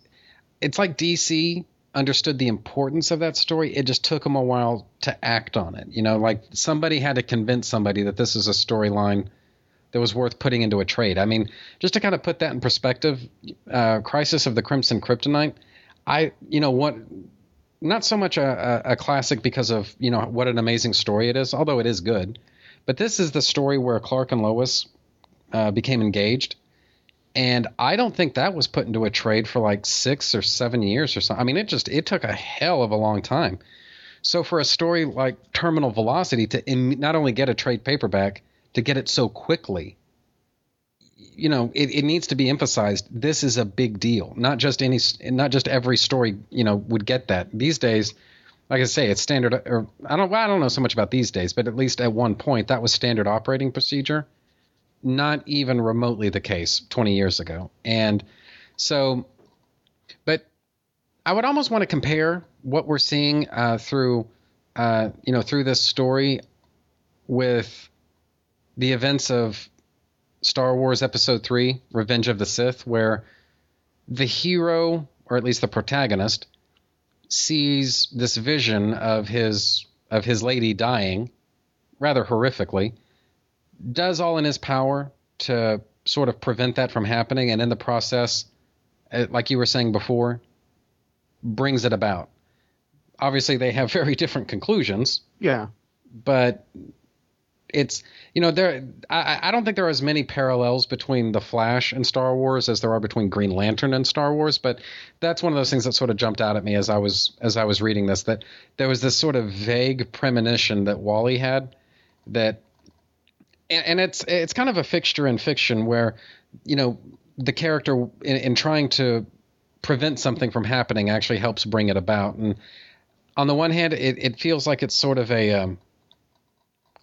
It's like DC understood the importance of that story. It just took them a while to act on it. You know, like somebody had to convince somebody that this is a storyline that was worth putting into a trade. I mean, just to kind of put that in perspective, uh, Crisis of the Crimson Kryptonite. I, you know, what not so much a, a, classic because of you know what an amazing story it is, although it is good. But this is the story where Clark and Lois uh, became engaged. And I don't think that was put into a trade for like six or seven years or something. I mean, it just it took a hell of a long time. So for a story like Terminal Velocity to not only get a trade paperback, to get it so quickly, you know, it, it needs to be emphasized. This is a big deal. Not just any, not just every story, you know, would get that. These days, like I say, it's standard. Or I don't. Well, I don't know so much about these days, but at least at one point that was standard operating procedure. Not even remotely the case 20 years ago, and so, but I would almost want to compare what we're seeing uh, through, uh, you know, through this story with the events of Star Wars Episode Three: Revenge of the Sith, where the hero, or at least the protagonist, sees this vision of his of his lady dying rather horrifically does all in his power to sort of prevent that from happening and in the process uh, like you were saying before brings it about. Obviously they have [laughs] very different conclusions. Yeah. But it's you know there I, I don't think there are as many parallels between the Flash and Star Wars as there are between Green Lantern and Star Wars, but that's one of those things that sort of jumped out at me as I was as I was reading this that there was this sort of vague premonition that Wally had that and, and it's it's kind of a fixture in fiction where you know the character in, in trying to prevent something from happening actually helps bring it about. And on the one hand it, it feels like it's sort of a um,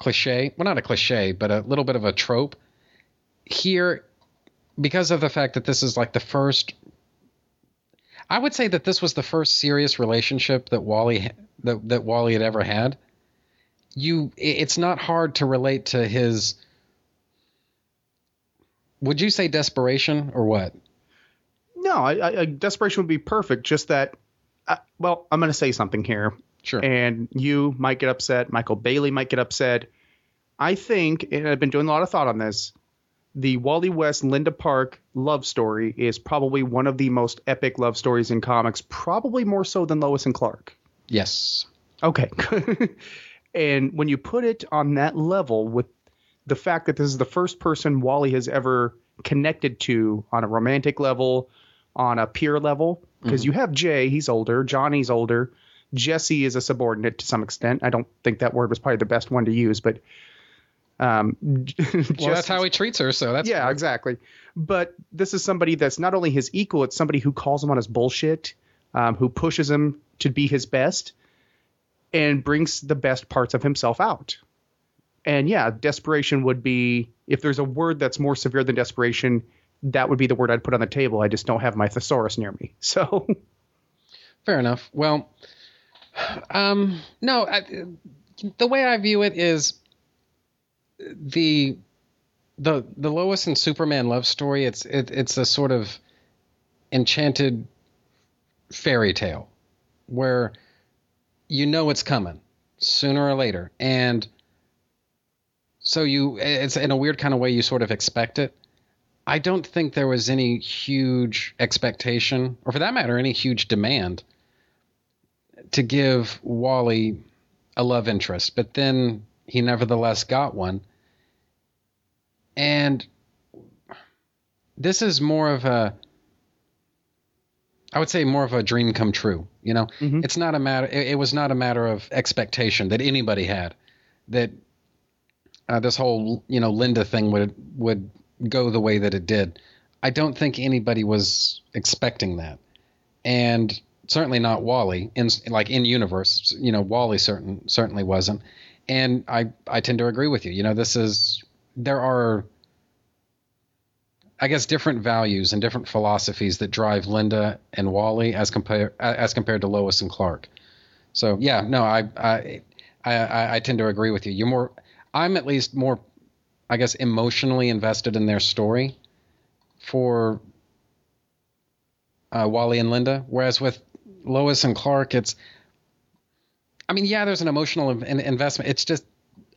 cliche. Well, not a cliche, but a little bit of a trope. Here, because of the fact that this is like the first, I would say that this was the first serious relationship that Wally that that Wally had ever had. You, it's not hard to relate to his. Would you say desperation or what? No, I, I, desperation would be perfect. Just that. Uh, well, I'm going to say something here. Sure. And you might get upset. Michael Bailey might get upset. I think, and I've been doing a lot of thought on this, the Wally West Linda Park love story is probably one of the most epic love stories in comics, probably more so than Lois and Clark. Yes. Okay. [laughs] and when you put it on that level with the fact that this is the first person Wally has ever connected to on a romantic level, on a peer level. Because mm-hmm. you have Jay, he's older, Johnny's older, Jesse is a subordinate to some extent. I don't think that word was probably the best one to use, but um, [laughs] Well, that's how he treats her. So that's yeah, exactly. But this is somebody that's not only his equal; it's somebody who calls him on his bullshit, um, who pushes him to be his best, and brings the best parts of himself out. And yeah, desperation would be if there's a word that's more severe than desperation, that would be the word I'd put on the table. I just don't have my thesaurus near me, [laughs] so Fair enough. Well, um, no, I, the way I view it is the the the Lois and Superman love story. It's it, it's a sort of enchanted fairy tale where you know it's coming sooner or later, and so you it's in a weird kind of way you sort of expect it. I don't think there was any huge expectation, or for that matter, any huge demand to give Wally a love interest, but then he nevertheless got one. And this is more of a, I would say, more of a dream come true. You know, it's not a matter. It, it was not a matter of expectation that anybody had that uh, this whole you know Linda thing would would go the way that it did. I don't think anybody was expecting that, and certainly not Wally in like in universe. You know, Wally certain certainly wasn't, and I I tend to agree with you. You know, this is there are. I guess different values and different philosophies that drive Linda and Wally as compare as compared to Lois and Clark. So yeah, no, I I I, I tend to agree with you. You're more. I'm at least more, I guess, emotionally invested in their story for uh, Wally and Linda, whereas with Lois and Clark, it's. I mean, yeah, there's an emotional in- investment. It's just,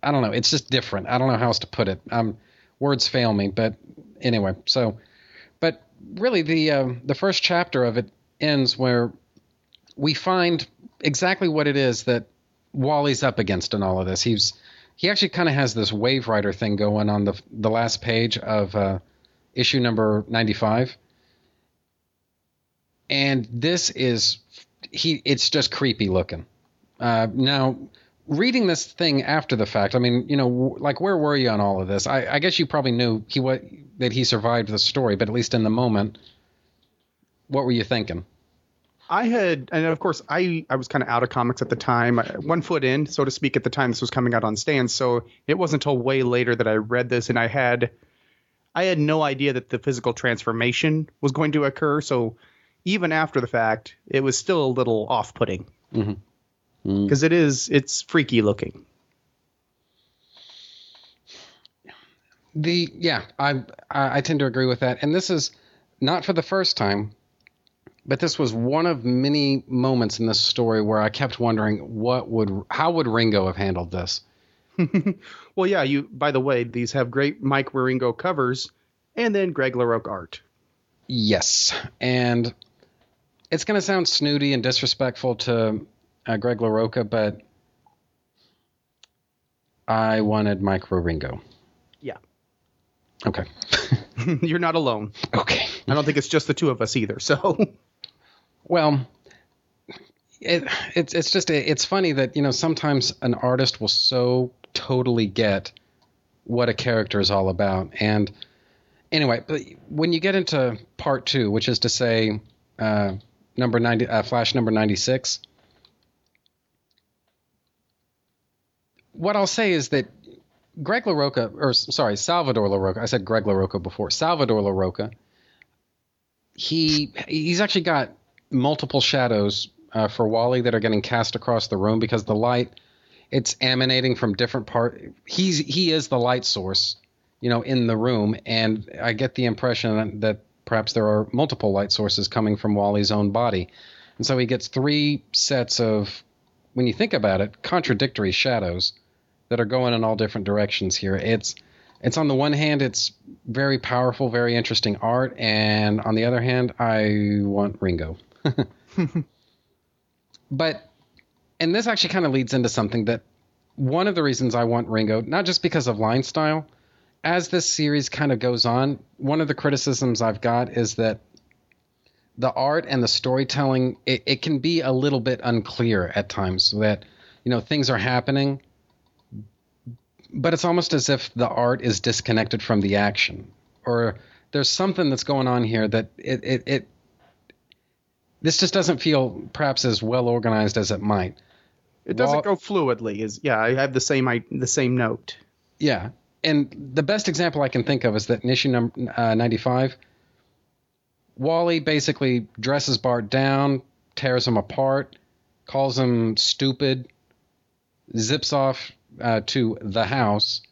I don't know. It's just different. I don't know how else to put it. Um, words fail me, but anyway. So, but really, the um, the first chapter of it ends where we find exactly what it is that Wally's up against in all of this. He's he actually kind of has this Waverider thing going on the the last page of uh, issue number 95 and this is he it's just creepy looking uh, now reading this thing after the fact i mean you know like where were you on all of this i, I guess you probably knew he what that he survived the story but at least in the moment what were you thinking I had, and of course, I I was kind of out of comics at the time, one foot in, so to speak, at the time this was coming out on stands. So it wasn't until way later that I read this, and I had, I had no idea that the physical transformation was going to occur. So even after the fact, it was still a little off-putting mm-hmm. mm. because is it's freaky looking. The yeah, I, I I tend to agree with that, and this is not for the first time, but this was one of many moments in this story where I kept wondering what would how would Ringo have handled this. [laughs] Well, yeah. You by the way, these have great Mike Wieringo covers, and then Greg LaRocque art. Yes, and it's going to sound snooty and disrespectful to uh, Greg LaRocca, but I wanted Mike Wieringo. Yeah, Okay, [laughs] [laughs] you're not alone. okay. I don't think it's just the two of us either. So [laughs] Well, it, it's it's just it's funny that you know sometimes an artist will so totally get what a character is all about, and anyway, but when you get into part two, which is to say, uh, number ninety, uh, Flash number ninety six. What I'll say is that Greg LaRocca, or sorry, Salvador Larroca. I said Greg LaRocca before. Salvador Larroca. He he's actually got multiple shadows uh, for Wally that are getting cast across the room because the light it's emanating from different part. He's he is the light source, you know, in the room, and I get the impression that perhaps there are multiple light sources coming from Wally's own body, and so he gets three sets of, when you think about it, contradictory shadows that are going in all different directions here. It's it's on the one hand it's very powerful, very interesting art, and on the other hand, I want Ringo. [laughs] but and this actually kind of leads into something that one of the reasons I want Ringo, not just because of line style, as this series kind of goes on, one of the criticisms I've got is that the art and the storytelling it, it can be a little bit unclear at times. So that you know things are happening, but it's almost as if the art is disconnected from the action, or there's something that's going on here that it it, it this just doesn't feel perhaps as well organized as it might. It doesn't Well- go fluidly. Is yeah, I have the same I, the same note. Yeah, and the best example I can think of is that in issue number uh, 95, Wally basically dresses Bart down, tears him apart, calls him stupid, zips off uh, to the house,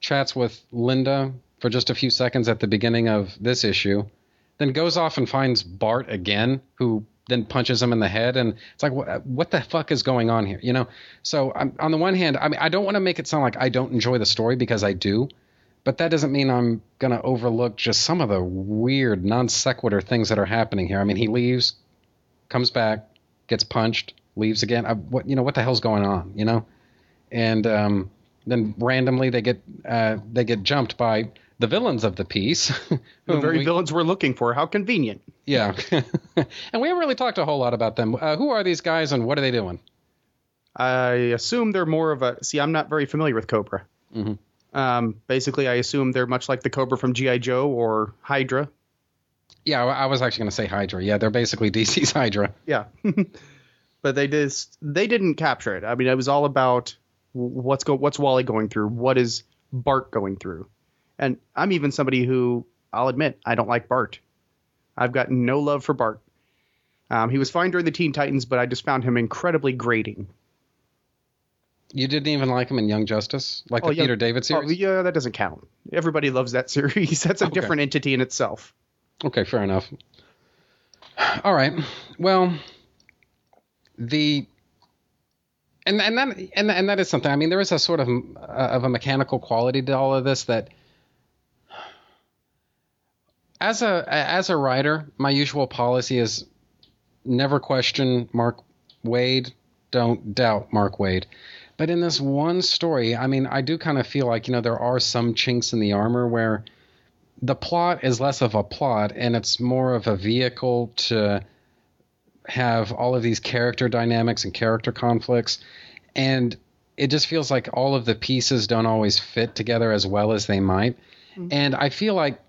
chats with Linda for just a few seconds at the beginning of this issue, then goes off and finds Bart again, who then punches him in the head, and it's like, what, what the fuck is going on here? You know. So I'm, on the one hand, I mean, I don't want to make it sound like I don't enjoy the story because I do, but that doesn't mean I'm gonna overlook just some of the weird non sequitur things that are happening here. I mean, he leaves, comes back, gets punched, leaves again. I, what you know? What the hell's going on? You know? And um, then randomly they get uh, they get jumped by the villains of the piece. [laughs] The very we- villains we're looking for. How convenient. yeah. [laughs] and we haven't really talked a whole lot about them. Uh, who are these guys and what are they doing? I assume they're more of a. See, I'm not very familiar with Kobra. Mm-hmm. Um, basically, I assume they're much like the Cobra from GI Joe or Hydra. Yeah, I was actually going to say Hydra. Yeah, they're basically [laughs] DC's Hydra. Yeah, but they just they didn't capture it. I mean, it was all about what's go what's Wally going through, what is Bart going through, and I'm even somebody who I'll admit I don't like Bart. I've got no love for Bart. Um, he was fine during the Teen Titans, but I just found him incredibly grating. You didn't even like him in Young Justice, like Oh, the Young- Peter David Oh, series. yeah, that doesn't count. Everybody loves that [laughs] series. That's a Okay. different entity in itself. Okay, fair enough. All right. Well, the and and that and and that is something. I mean, there is a sort of uh, of a mechanical quality to all of this that. As a as a writer, my usual policy is never question Mark Waid, don't doubt Mark Waid. But in this one story, I mean, I do kind of feel like, you know, there are some chinks in the armor where the plot is less of a plot and it's more of a vehicle to have all of these character dynamics and character conflicts. And it just feels like all of the pieces don't always fit together as well as they might. Mm-hmm. And i feel like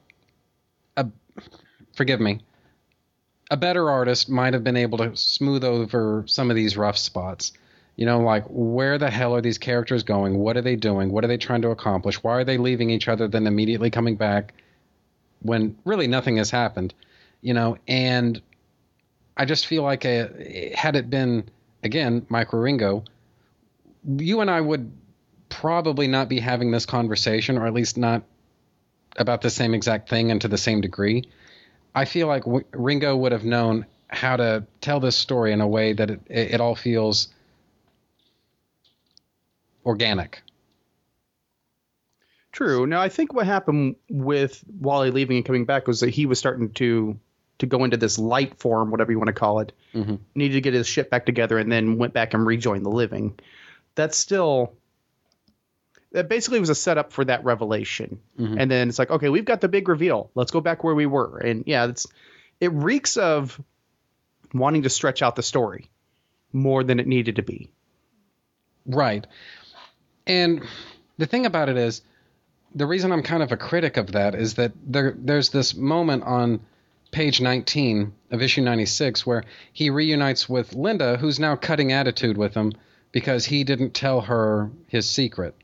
forgive me a better artist might have been able to smooth over some of these rough spots. You know like where the hell are these characters going? What are they doing? What are they trying to accomplish? Why are they leaving each other then immediately coming back when really nothing has happened, you know, and I just feel like a, had it been again Mike Ringo, you and I would probably not be having this conversation, or at least not about the same exact thing and to the same degree. I feel like w- Ringo would have known how to tell this story in a way that it, it all feels organic. True. Now, I think what happened with Wally leaving and coming back was that he was starting to to go into this light form, whatever you want to call it. Mhm. Needed to get his shit back together, and then went back and rejoined the living. That's still. That basically was a setup for that revelation, mm-hmm. and then it's like, okay, we've got the big reveal. Let's go back where we were, and yeah, it's it reeks of wanting to stretch out the story more than it needed to be. Right. And the thing about it is, the reason I'm kind of a critic of that is that there there's this moment on page 19 of issue 96 where he reunites with Linda, who's now cutting attitude with him because he didn't tell her his secret.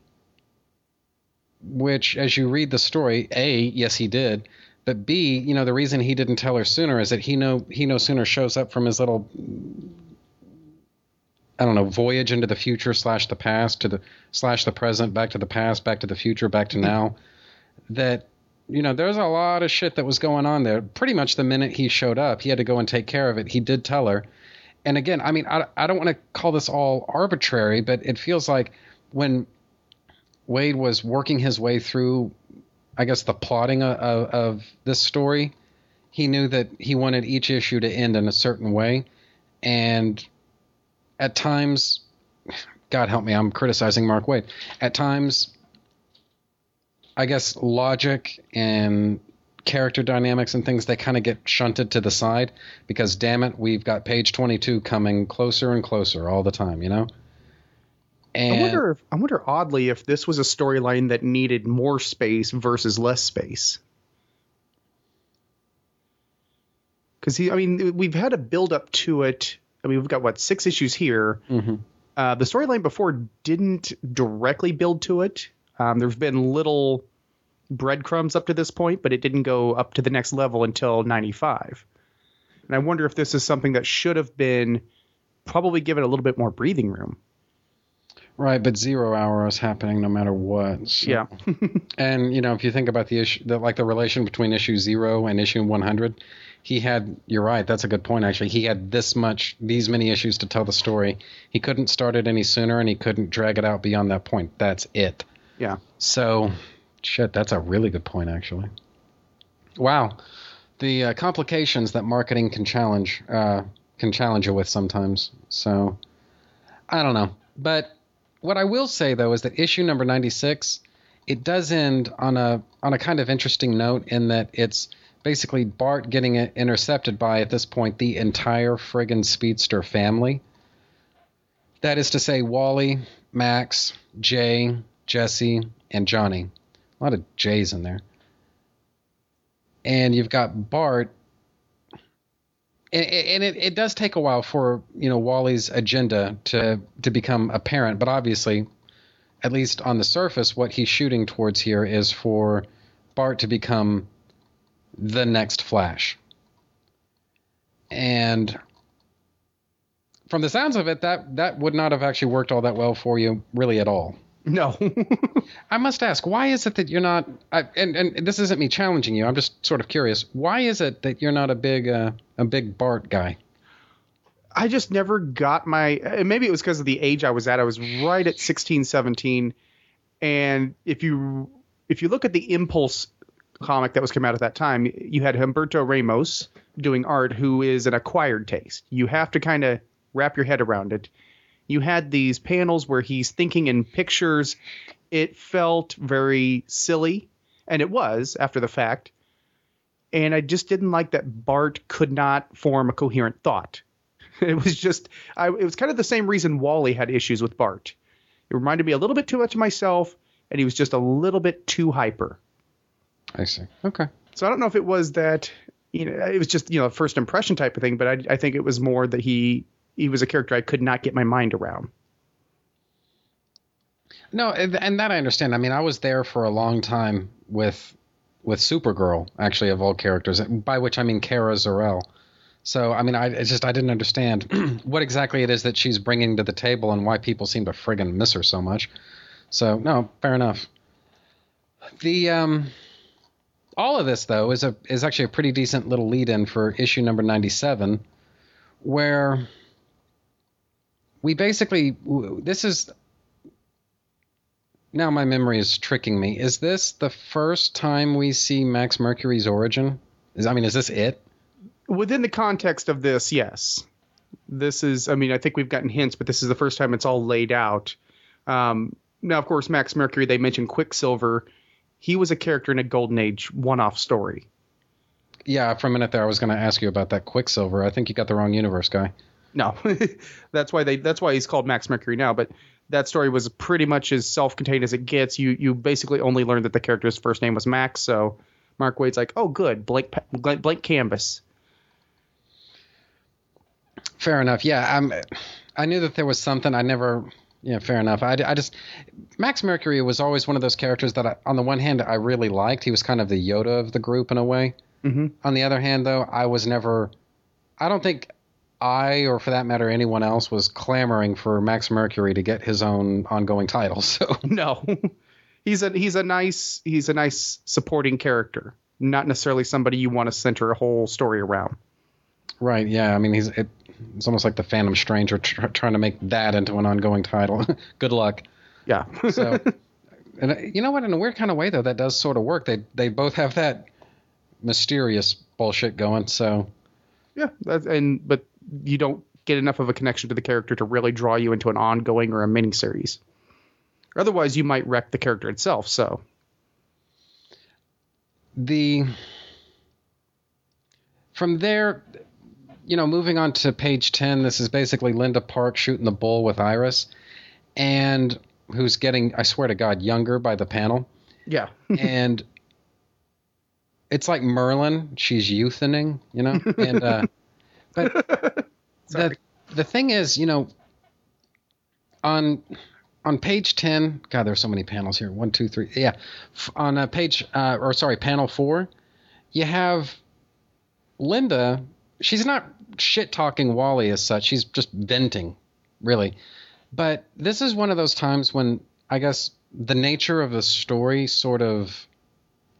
Which, as you read the story, A, yes, he did. But B, you know, the reason he didn't tell her sooner is that he no he no sooner shows up from his little I don't know, voyage into the future slash the past to the slash the present, back to the past, back to the future, back to now. That you know, there's a lot of shit that was going on there. Pretty much the minute he showed up, he had to go and take care of it. He did tell her. And again, I mean, I, I don't want to call this all arbitrary, but it feels like when Waid was working his way through, I guess, the plotting of, of, this story, he knew that he wanted each issue to end in a certain way. And at times, God help me, I'm criticizing Mark Waid. At times, I guess logic and character dynamics and things they kind of get shunted to the side because damn it, we've got page 22 coming closer and closer all the time, you know? And I wonder if I wonder oddly if this was a storyline that needed more space versus less space. Because he, I mean, we've had a build up to it. I mean, we've got what six issues here. Uh, the storyline before didn't directly build to it. Um, there's been little breadcrumbs up to this point, but it didn't go up to the next level until 95. And I wonder if this is something that should have been probably given a little bit more breathing room. Right, but zero hour is happening no matter what. so- Yeah. [laughs] and you know, if you think about the issue, the, like the relation between issue zero and issue 100, he had. You're right. That's a good point. Actually, he had this much, these many issues to tell the story. He couldn't start it any sooner, and he couldn't drag it out beyond that point. That's it. yeah. So, shit, that's a really good point, actually. Wow, the uh, complications that marketing can challenge uh, can challenge you with sometimes. So, I don't know, but what I will say though is that issue number ninety six, it does end on a on a kind of interesting note in that it's basically Bart getting intercepted by at this point the entire friggin' speedster family. That is to say, Wally, Max, Jay, Jesse, and Johnny. A lot of J's in there. And you've got Bart. And, and it, it does take a while for you know Wally's agenda to to become apparent, but obviously, at least on the surface, what he's shooting towards here is for Bart to become the next Flash. And from the sounds of it, that that would not have actually worked all that well for you, really at all. No. [laughs] I must ask, why is it that you're not? I, and and this isn't me challenging you. I'm just sort of curious. Why is it that you're not a big uh, a big Bart guy? I just never got my and maybe it was because of the age I was at. I was right at 16, 17. And if you if you look at the Impulse comic that was come out at that time, you had Humberto Ramos doing art who is an acquired taste. You have to kind of wrap your head around it. You had these panels where he's thinking in pictures. It felt very silly, and it was after the fact. And I just didn't like that Bart could not form a coherent thought. [laughs] It was just, I, it was kind of the same reason Wally had issues with Bart. It reminded me a little bit too much of myself, and he was just a little bit too hyper. I see. Okay. So I don't know if it was that, you know, it was just you know a first impression type of thing, but I, I think it was more that he he was a character I could not get my mind around. No, and that I understand. I mean, I was there for a long time with with Supergirl, actually, of all characters. By which I mean Kara Zor-El. So, I mean, I it's just I didn't understand [clears throat] what exactly it is that she's bringing to the table and why people seem to friggin' miss her so much. So, no, fair enough. The um, all of this though is a is actually a pretty decent little lead-in for issue number ninety-seven, where we basically this is now my memory is tricking me. Is this the first time we see Max Mercury's origin? Is I mean, is this it? Within the context of this, yes, this is. I mean, I think we've gotten hints, but this is the first time it's all laid out. Um, now, of course, Max Mercury. They mentioned Quicksilver. He was a character in a Golden Age one-off story. Yeah, for a minute there, I was going to ask you about that Quicksilver. I think you got the wrong universe guy. No, [laughs] that's why they. That's why he's called Max Mercury now. But that story was pretty much as self-contained as it gets. You you basically only learned that the character's first name was Max. So Mark Waid's like, oh, good, blank blank canvas. Fair enough. Yeah, I'm. I knew that there was something. I never. Yeah, fair enough. I, I just Max Mercury was always one of those characters that, I, on the one hand, I really liked. He was kind of the Yoda of the group in a way. Mm-hmm. On the other hand, though, I was never. I don't think I, or for that matter, anyone else, was clamoring for Max Mercury to get his own ongoing title. [laughs] So No, [laughs] he's a he's a nice he's a nice supporting character, not necessarily somebody you want to center a whole story around. right, yeah. I mean, he's it, it's almost like the Phantom Stranger tr- trying to make that into an ongoing title. [laughs] Good luck. Yeah. So, and uh, you know what? In a weird kind of way, though, that does sort of work. They they both have that mysterious bullshit going. So yeah, that's, and but you don't get enough of a connection to the character to really draw you into an ongoing or a miniseries. Otherwise, you might wreck the character itself. So the from there, you know, moving on to page ten, this is basically Linda Park shooting the bull with Iris, and who's getting, I swear to God, younger by the panel, Yeah. [laughs] and it's like Merlin, she's youthening, you know, and uh, [laughs] but [laughs] the the thing is, you know, on on page 10 god there's so many panels here. One two three yeah. F- on a page uh, or sorry panel four you have linda she's not shit talking wally as such. She's just venting really. But this is one of those times when i guess the nature of the story sort of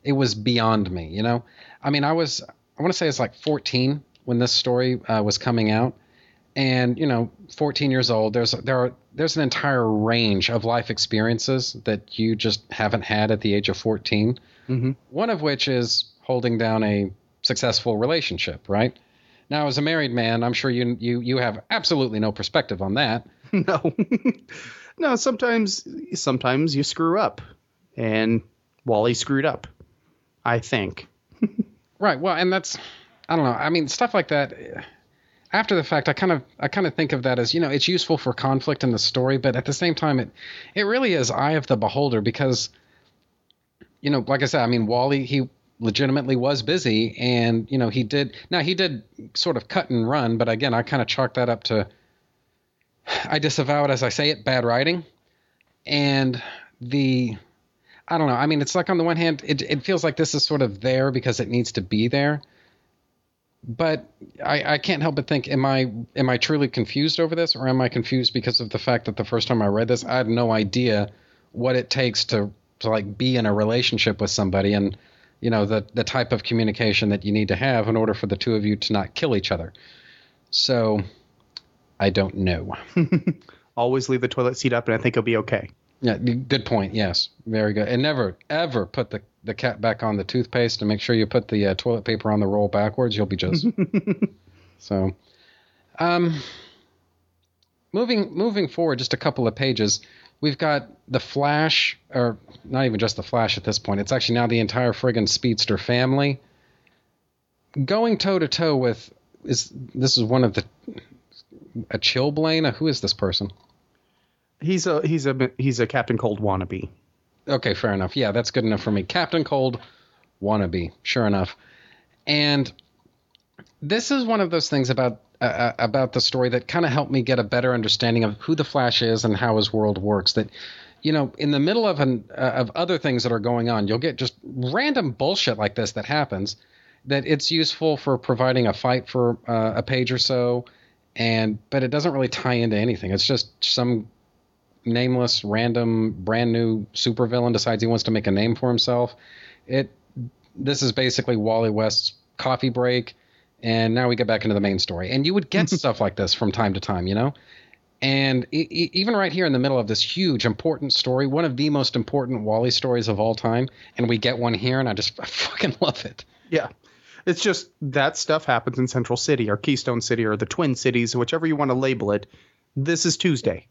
it was beyond me you know? I mean i was i want to say it's like 14 when this story uh, was coming out and you know 14 years old there's there are there's an entire range of life experiences that you just haven't had at the age of 14 Mhm. one of which is holding down a successful relationship right now as a married man i'm sure you you you have absolutely no perspective on that [laughs] no. [laughs] no, sometimes sometimes you screw up. And Wally screwed up. I think. [laughs] Right. Well, and that's I don't know. I mean, stuff like that. After the fact, I kind of I kind of think of that as you know it's useful for conflict in the story, but at the same time, it it really is eye of the beholder because you know, like I said, I mean, Wally he legitimately was busy, and you know he did now he did sort of cut and run, but again, I kind of chalk that up to I disavow it as I say it, bad writing, and the I don't know. I mean, it's like on the one hand, it it feels like this is sort of there because it needs to be there. But I, I can't help but think, am I am I truly confused over this, or am I confused because of the fact that the first time I read this, I had no idea what it takes to to like be in a relationship with somebody, and you know the the type of communication that you need to have in order for the two of you to not kill each other. So, I don't know. [laughs] Always leave the toilet seat up and I think it'll be okay. Yeah, good point. Yes, very good. And never, ever put the, the cap back on the toothpaste and make sure you put the uh, toilet paper on the roll backwards. You'll be just [laughs] so. Um, moving moving forward, just a couple of pages. We've got the Flash, or not even just the Flash at this point. It's actually now the entire friggin' Speedster family going toe to toe with. Is this is one of the a Chillblaine? Who is this person? He's a he's a he's a Captain Cold wannabe. Okay, fair enough. Yeah, that's good enough for me. Captain Cold, wannabe, sure enough. And this is one of those things about uh, about the story that kind of helped me get a better understanding of who the Flash is and how his world works. That you know, in the middle of an uh, of other things that are going on, you'll get just random bullshit like this that happens. That it's useful for providing a fight for uh, a page or so, and but it doesn't really tie into anything. It's just some nameless, random, brand new supervillain decides he wants to make a name for himself. It this is basically Wally West's coffee break, and now we get back into the main story. And you would get [laughs] stuff like this from time to time, you know. And e- e- even right here in the middle of this huge, important story, one of the most important Wally stories of all time, and we get one here, and I just [laughs] I fucking love it. Yeah. It's just that stuff happens in Central City or Keystone City or the Twin Cities, whichever you want to label it. This is Tuesday.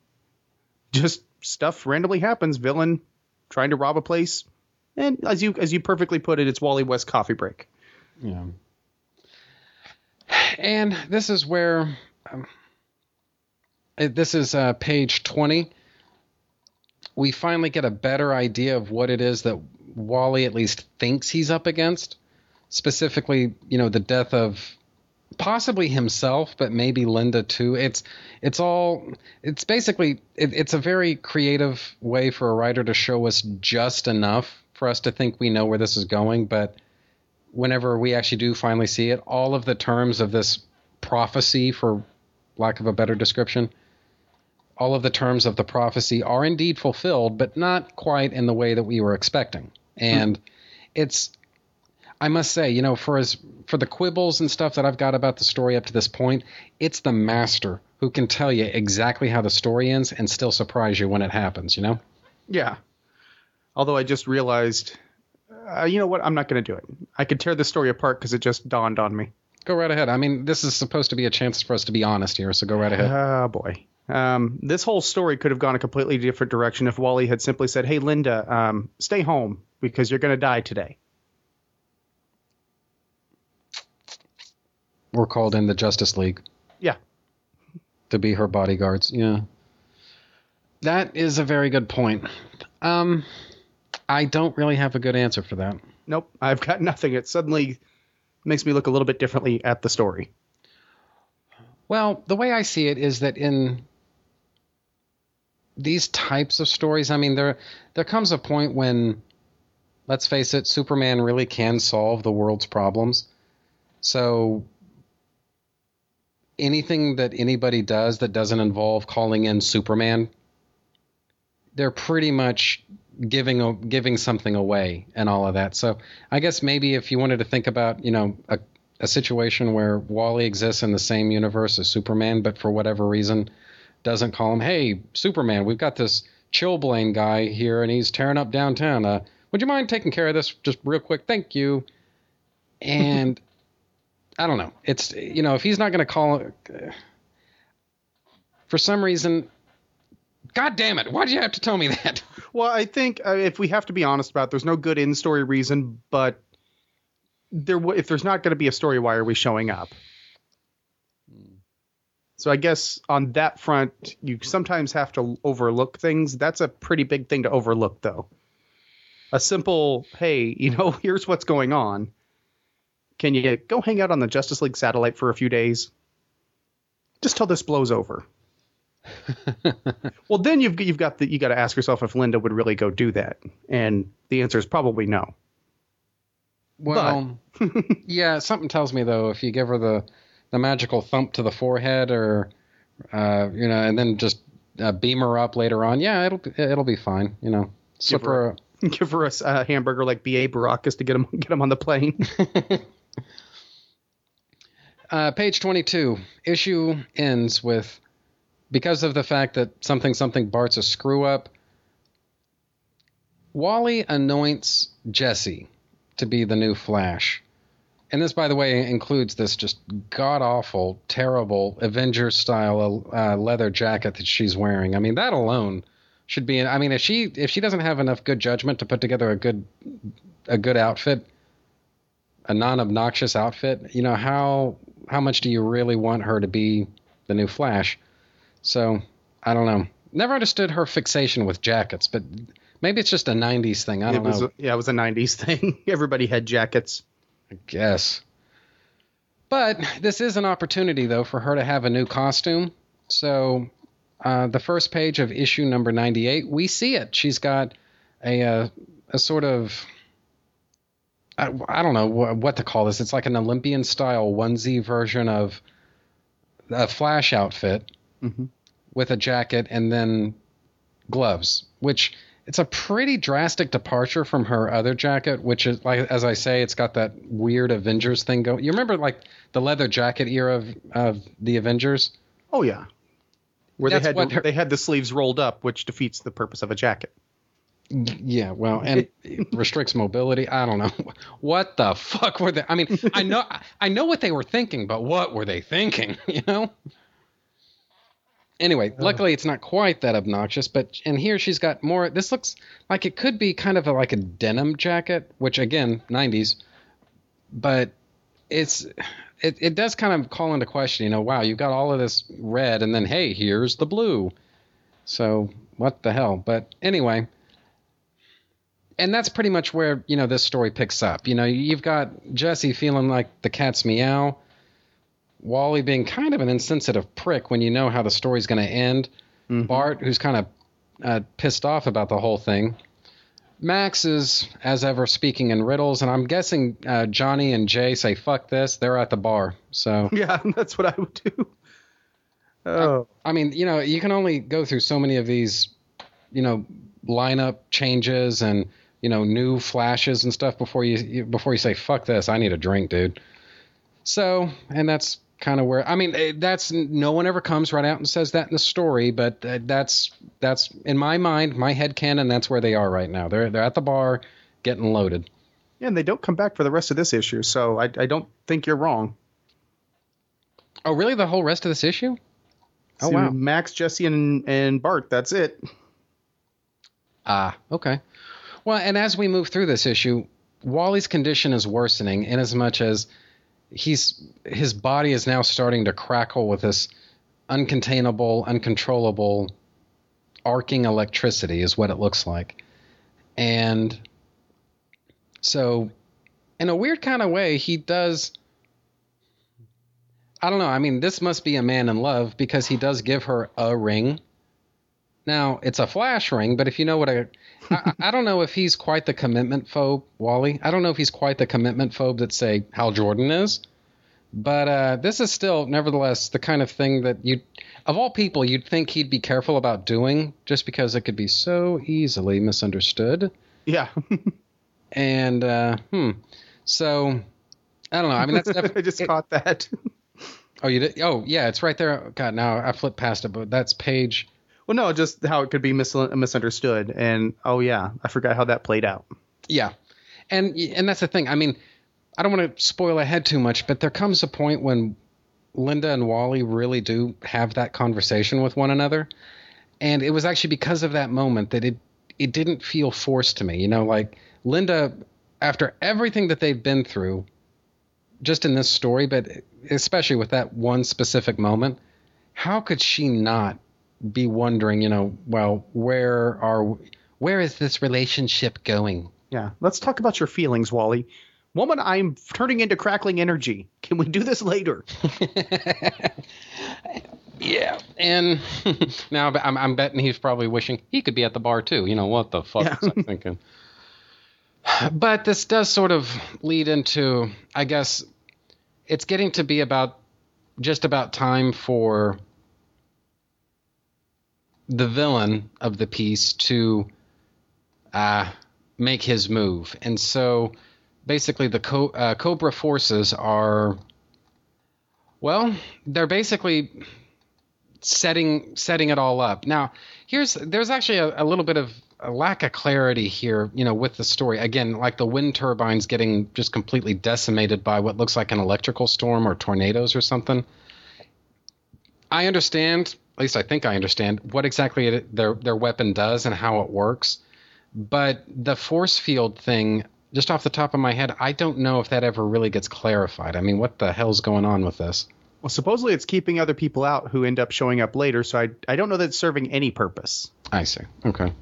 Just stuff randomly happens. Villain trying to rob a place, and as you as you perfectly put it, it's Wally West coffee break. Yeah. [sighs] And this is where um, this is uh, page 20. We finally get a better idea of what it is that Wally at least thinks he's up against. Specifically, you know, the death of possibly himself, but maybe Linda too. It's it's all it's basically it, it's a very creative way for a writer to show us just enough for us to think we know where this is going, but whenever we actually do finally see it, all of the terms of this prophecy, for lack of a better description, all of the terms of the prophecy are indeed fulfilled, but not quite in the way that we were expecting. And hmm. it's, I must say, you know, for as for the quibbles and stuff that I've got about the story up to this point, it's the master who can tell you exactly how the story ends and still surprise you when it happens. You know. Yeah. Although I just realized, uh, you know what? I'm not going to do it. I could tear the story apart because it just dawned on me. Go right ahead. I mean, this is supposed to be a chance for us to be honest here, so go right ahead. Oh boy. Um, this whole story could have gone a completely different direction if Wally had simply said, "Hey, Linda, um, stay home because you're going to die today." Were called in the Justice League Yeah. to be her bodyguards. Yeah. That is a very good point. Um, I don't really have a good answer for that. Nope, I've got [laughs] nothing. It suddenly makes me look a little bit differently at the story. Well, the way I see it is that in these types of stories, I mean, there there comes a point when, let's face it, Superman really can solve the world's problems. So anything that anybody does that doesn't involve calling in Superman, they're pretty much giving a, giving something away and all of that. So I guess maybe if you wanted to think about, you know, a a situation where Wally exists in the same universe as Superman, but for whatever reason doesn't call him, hey, Superman, we've got this Chillblaine guy here and he's tearing up downtown. Uh, would you mind taking care of this just real quick? Thank you. And I don't know. It's, you know, if he's not going to call it, for some reason, God damn it, why'd you have to tell me that? [laughs] Well, I think uh, if we have to be honest about, it, there's no good in story reason, but there, if there's not going to be a story, why are we showing up? So I guess on that front, you sometimes have to overlook things. That's a pretty big thing to overlook, though. A simple, hey, you know, [laughs] here's what's going on. Can you go hang out on the Justice League satellite for a few days? Just till this blows over. [laughs] well, then you've you've got the you got to ask yourself if Linda would really go do that, and the answer is probably no. Well, [laughs] yeah, something tells me though, if you give her the the magical thump to the forehead, or uh, you know, and then just uh, beam her up later on, yeah, it'll be, it'll be fine. You know, slip her her. a- [laughs] Give her a, a hamburger like B.A. Baracus to get him get him on the plane. Uh, page 22. Issue ends with because of the fact that something something Bart's a screw up. Wally anoints Jesse to be the new Flash. And this, by the way, includes this just god awful, terrible Avengers style uh, leather jacket that she's wearing. I mean, that alone should be. I mean, if she if she doesn't have enough good judgment to put together a good a good outfit, a non-obnoxious outfit, you know how how much do you really want her to be the new Flash? So I don't know. Never understood her fixation with jackets, but maybe it's just a '90s thing. I don't know. a, yeah, it was a '90s thing. [laughs] Everybody had jackets. I guess. But this is an opportunity, though, for her to have a new costume. So, uh, the first page of issue number 98, we see it. She's got a, uh, a sort of. I, I don't know what, what to call this. It's like an Olympian style onesie version of a Flash outfit mm-hmm. with a jacket and then gloves, which it's a pretty drastic departure from her other jacket, which is like as I say, it's got that weird Avengers thing going. You remember like the leather jacket era of, of the Avengers? Oh yeah, where That's they had her- they had the sleeves rolled up, which defeats the purpose of a jacket. Yeah, well, [laughs] and restricts mobility. I don't know [laughs] what the fuck were they. I mean, I know I know what they were thinking, but what were they thinking? [laughs] You know. Anyway, luckily it's not quite that obnoxious, but and here she's got more. This looks like it could be kind of a, like a denim jacket, which again, 90s, but it's it, it does kind of call into question. You know, wow, you've got all of this red, and then hey, here's the blue. So what the hell? But anyway, and that's pretty much where you know this story picks up. You know, you've got Jesse feeling like the cat's meow, Wally being kind of an insensitive prick when you know how the story's going to end, Bart who's kind of uh, pissed off about the whole thing. Max is, as ever, speaking in riddles, and I'm guessing uh, Johnny and Jay say "fuck this." They're at the bar, so [laughs] Yeah, that's what I would do. Oh, I mean, you know, you can only go through so many of these, you know, lineup changes and you know new flashes and stuff before you before you say fuck this. I need a drink, dude. So, and that's kind of where I mean, eh, that's no one ever comes right out and says that in the story, but uh, that's that's in my mind, my head canon. That's where they are right now. They're they're at the bar getting loaded. yeah, and they don't come back for the rest of this issue, so I, I don't think you're wrong. Oh, really? The whole rest of this issue? Oh So wow. Max, Jesse, and and Bart. That's it. Ah, okay. Well, and as we move through this issue, Wally's condition is worsening in as much as he's his body is now starting to crackle with this uncontainable, uncontrollable arcing electricity is what it looks like. And so in a weird kind of way, he does I don't know. I mean, this must be a man in love because he does give her a ring. Now, it's a flash ring, but if you know what a I, I don't know if he's quite the commitment phobe, Wally. I don't know if he's quite the commitment phobe that say Hal Jordan is. But uh, this is still, nevertheless, the kind of thing that you, of all people, you'd think he'd be careful about doing, just because it could be so easily misunderstood. Yeah. [laughs] And uh, hmm, so I don't know. I mean, that's [laughs] I definitely. just caught that. oh, you did? Oh, yeah, it's right there. God, now I flipped past it, but that's page. Well, no, just how it could be mis- misunderstood. And oh yeah, I forgot how that played out. Yeah, and and that's the thing. I mean, I don't want to spoil ahead too much, but there comes a point when Linda and Wally really do have that conversation with one another, and it was actually because of that moment that it it didn't feel forced to me. You know, like Linda, after everything that they've been through, just in this story, but especially with that one specific moment, how could she not be wondering? You know, well, where are where is this relationship going? Yeah. Let's talk about your feelings, Wally. Woman, I'm turning into crackling energy. Can we do this later? [laughs] Yeah, and [laughs] now I'm, I'm betting he's probably wishing he could be at the bar too. You know what the fuck Yeah. was I thinking? [sighs] But this does sort of lead into, I guess, it's getting to be about just about time for the villain of the piece to uh, make his move, and so basically the Co- uh, Kobra forces are, well, they're basically setting setting it all up. Now, here's there's actually a, a little bit of a lack of clarity here, you know, with the story. Again, like the wind turbines getting just completely decimated by what looks like an electrical storm or tornadoes or something. I understand, at least I think I understand what exactly it, their their weapon does and how it works. But the force field thing, just off the top of my head, I don't know if that ever really gets clarified. I mean, what the hell's going on with this? Well, supposedly it's keeping other people out who end up showing up later, so I, I don't know that it's serving any purpose. I see. Okay.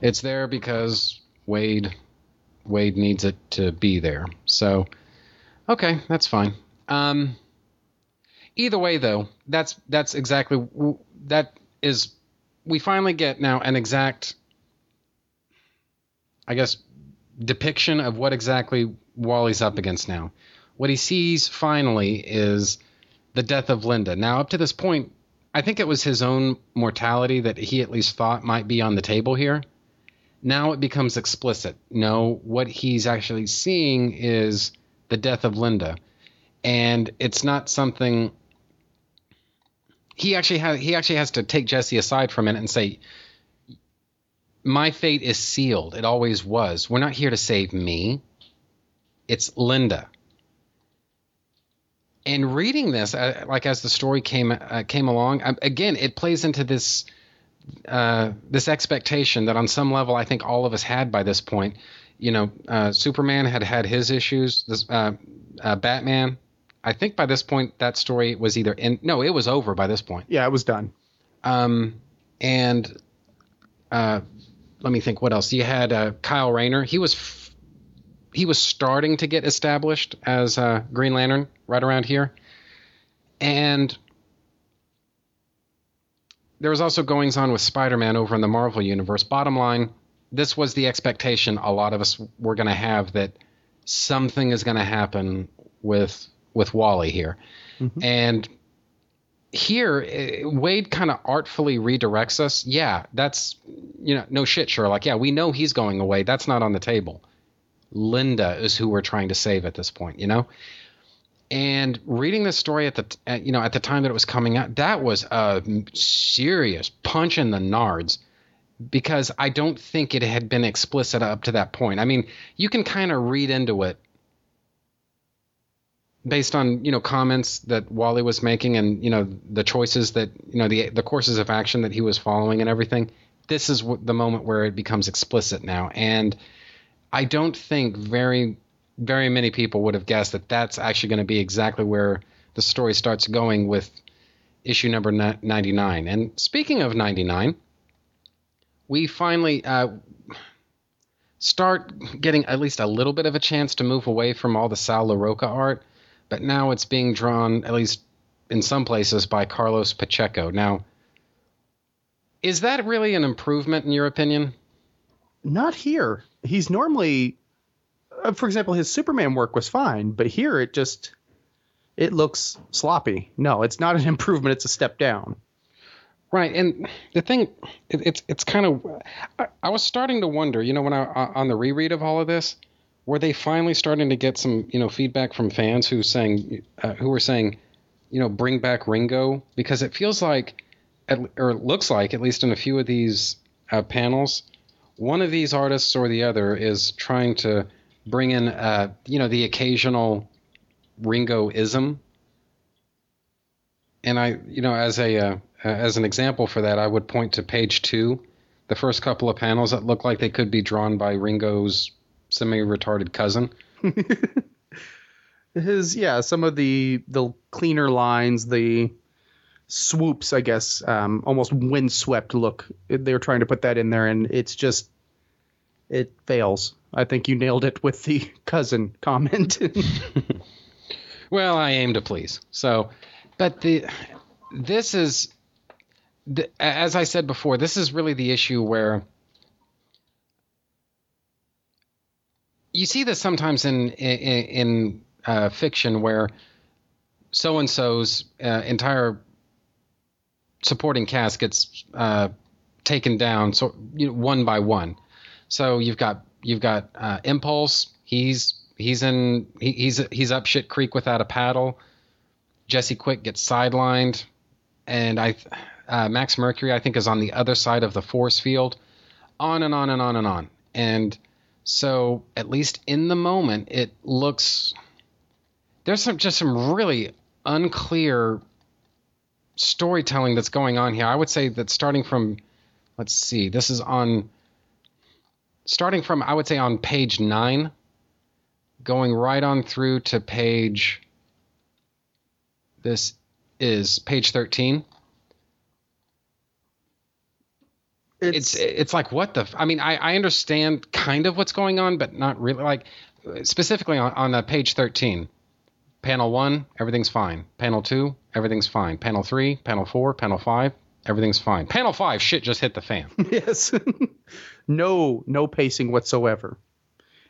It's there because Waid Waid needs it to be there. So okay, that's fine. Um either way though, that's that's exactly that is we finally get now an exact I guess depiction of what exactly Wally's up against now. What he sees finally is the death of Linda. Now up to this point I think it was his own mortality that he at least thought might be on the table here. Now it becomes explicit. No, what he's actually seeing is the death of Linda. And it's not something he actually has he actually has to take Jesse aside for a minute and say my fate is sealed. It always was. We're not here to save me. It's Linda and reading this, uh, like as the story came uh, came along, um, again, it plays into this uh, this expectation that on some level, I think all of us had by this point. You know, uh, Superman had had his issues. This uh, uh, Batman, I think by this point that story was either in no, it was over by this point. Yeah, it was done. Um, and uh, let me think, what else? You had uh, Kyle Rayner. He was f- he was starting to get established as uh, Green Lantern right around here, and there was also goings on with Spider-Man over in the Marvel universe. Bottom line, this was the expectation a lot of us were going to have that something is going to happen with with Wally here, and here eh, Waid kind of artfully redirects us. Yeah, that's you know no shit, Sherlock. Yeah, we know he's going away. That's not on the table. Linda is who we're trying to save at this point, you know. And reading this story at the at, you know at the time that it was coming out, that was a serious punch in the nards because I don't think it had been explicit up to that point. I mean, you can kind of read into it based on you know comments that Wally was making and you know the choices that you know the the courses of action that he was following and everything. This is the moment where it becomes explicit now, and I don't think very very many people would have guessed that that's actually going to be exactly where the story starts going with issue number 99. And speaking of 99, we finally uh, start getting at least a little bit of a chance to move away from all the Sal Larroca art, but now it's being drawn, at least in some places, by Carlos Pacheco. Now, is that really an improvement in your opinion? Not here. He's normally, uh, for example, his Superman work was fine, but here it just it looks sloppy. No, it's not an [laughs] improvement. It's a step down. Right, and the thing, it, it's it's kind of, I, I was starting to wonder, you know, when I on the reread of all of this, were they finally starting to get some, you know, feedback from fans who saying, uh, who were saying, you know, bring back Ringo because it feels like, or it looks like, at least in a few of these uh, panels, one of these artists or the other is trying to bring in, uh, you know, the occasional Ringo-ism. And I, you know, as a uh, as an example for that, I would point to page two, the first couple of panels that look like they could be drawn by Ringo's semi-retarded cousin. [laughs] His yeah, some of the the cleaner lines, the swoops, I guess, um, almost windswept look. They're trying to put that in there, and it's just it fails. I think you nailed it with the [laughs] cousin comment. [laughs] Well, I aim to please. So, but the this is the, as I said before, this is really the issue where you see this sometimes in in, in uh, fiction where so and so's uh, entire supporting cast gets uh, taken down so you know, one by one. So you've got you've got uh, Impulse. He's he's in he, he's he's up shit creek without a paddle. Jesse Quick gets sidelined, and I uh, Max Mercury I think is on the other side of the force field. On and on and on and on, and so at least in the moment it looks there's some just some really unclear storytelling that's going on here. I would say that starting from let's see, this is on starting from I would say on page nine going right on through to page this is page 13 it's it's like what the I mean i i understand kind of what's going on but not really like specifically on, on uh, page 13 panel 1 everything's fine panel 2 everything's fine panel 3 panel 4 panel 5 everything's fine panel 5 shit just hit the fan [laughs] yes, [laughs] no no pacing whatsoever.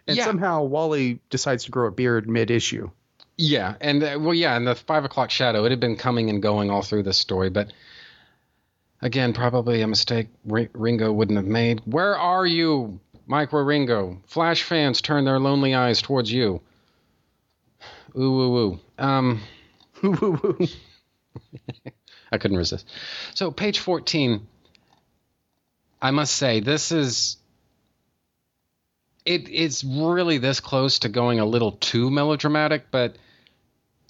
And Yeah. somehow Wally decides to grow a beard mid issue. Yeah, and uh, well, yeah, and the five o'clock shadow. It had been coming and going all through this story, but again, probably a mistake Ri- Ringo wouldn't have made. Where are you, Mike Wieringo? Flash fans turn their lonely eyes towards you. Ooh, [laughs] ooh, ooh. [laughs] Um, I couldn't resist. So, page fourteen. I must say, this is it it's really this close to going a little too melodramatic, but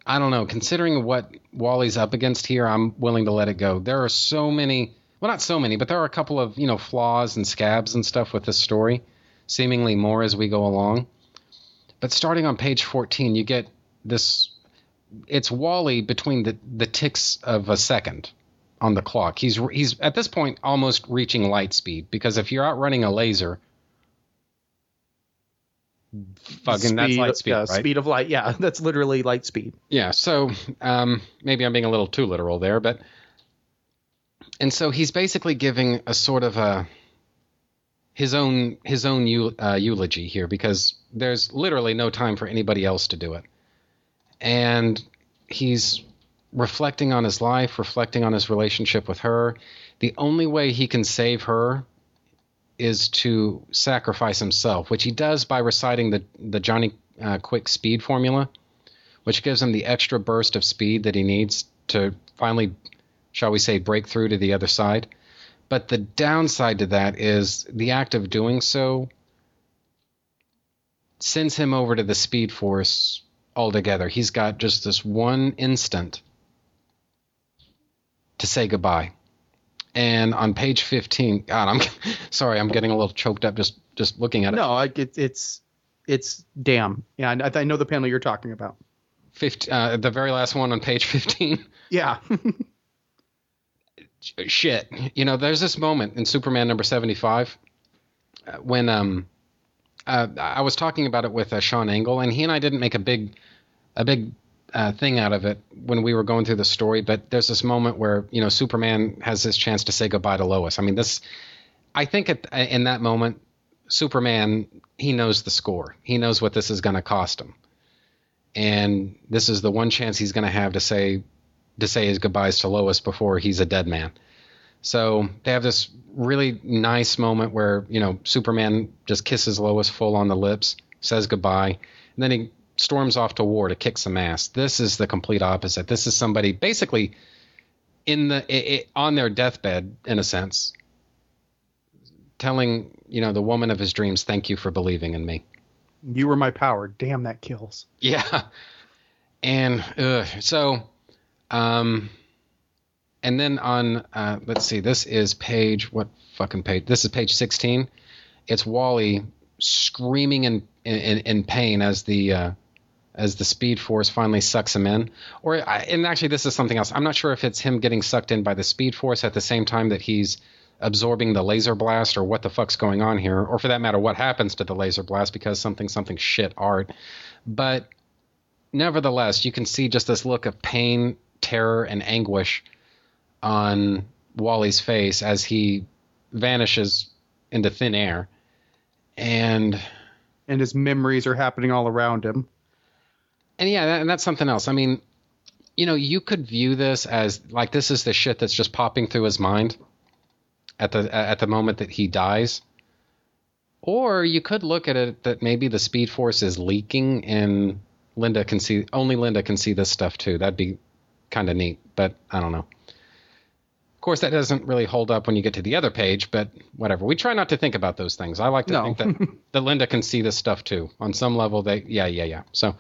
I don't know. Considering what Wally's up against here, I'm willing to let it go. There are so many, well, not so many, but there are a couple of you know flaws and scabs and stuff with this story, seemingly more as we go along. But starting on page 14, you get this. It's Wally between the the ticks of a second on the clock. He's he's at this point almost reaching light speed because if you're out running a laser, fucking that's Speed- light speed, yeah, right? Speed of light. Yeah, [laughs] that's literally light speed. Yeah, so um, maybe I'm being a little too literal there, but and so he's basically giving a sort of a his own his own uh, eulogy here because there's literally no time for anybody else to do it, and he's reflecting on his life, reflecting on his relationship with her. The only way he can save her is to sacrifice himself, which he does by reciting the the Johnny uh, Quick speed formula which gives him the extra burst of speed that he needs to finally, shall we say, break through to the other side. But the downside to that is the act of doing so sends him over to the Speed Force altogether. He's got just this one instant to say goodbye. And on page 15, God, I'm [laughs] sorry, I'm getting a little choked up just just looking at it. No, I, it, it's It's damn. Yeah, I, I know the panel you're talking about. 15, uh, the very last one on page 15. [laughs] Yeah. [laughs] Shit. You know, there's this moment in Superman number 75 uh, when um, uh, I was talking about it with uh, Sean Engel, and he and I didn't make a big, a big uh, thing out of it when we were going through the story. But there's this moment where you know Superman has this chance to say goodbye to Lois. I mean, this. I think at, in that moment, Superman he knows the score. He knows what this is going to cost him, and this is the one chance he's going to have to say to say his goodbyes to Lois before he's a dead man. So they have this really nice moment where you know Superman just kisses Lois full on the lips, says goodbye, and then he storms off to war to kick some ass. This is the complete opposite. This is somebody basically in the it, it, on their deathbed in a sense telling you know the woman of his dreams thank you for believing in me. You were my power. Damn that kills. Yeah. And uh, so um and then on uh, let's see this is page what fucking page? This is page 16 it's wally screaming in in, in pain as the uh, as the speed force finally sucks him in. Or and actually this is something else. I'm not sure if it's him getting sucked in by the speed force at the same time that he's absorbing the laser blast or what the fuck's going on here or for that matter what happens to the laser blast because something something shit art. But nevertheless you can see just this look of pain terror and anguish on wally's face as he vanishes into thin air. And and his memories are happening all around him and yeah, and that's something else. I mean, you know, you could view this as like this is the shit that's just popping through his mind at the at the moment that he dies. Or you could look at it that maybe the speed force is leaking and Linda can see only Linda can see this stuff too. That'd be kind of neat, but I don't know. Of course, that doesn't really hold up when you get to the other page, but whatever. We try not to think about those things. I like to No. think that, [laughs] that Linda can see this stuff too. On some level, they, yeah, yeah, yeah. So,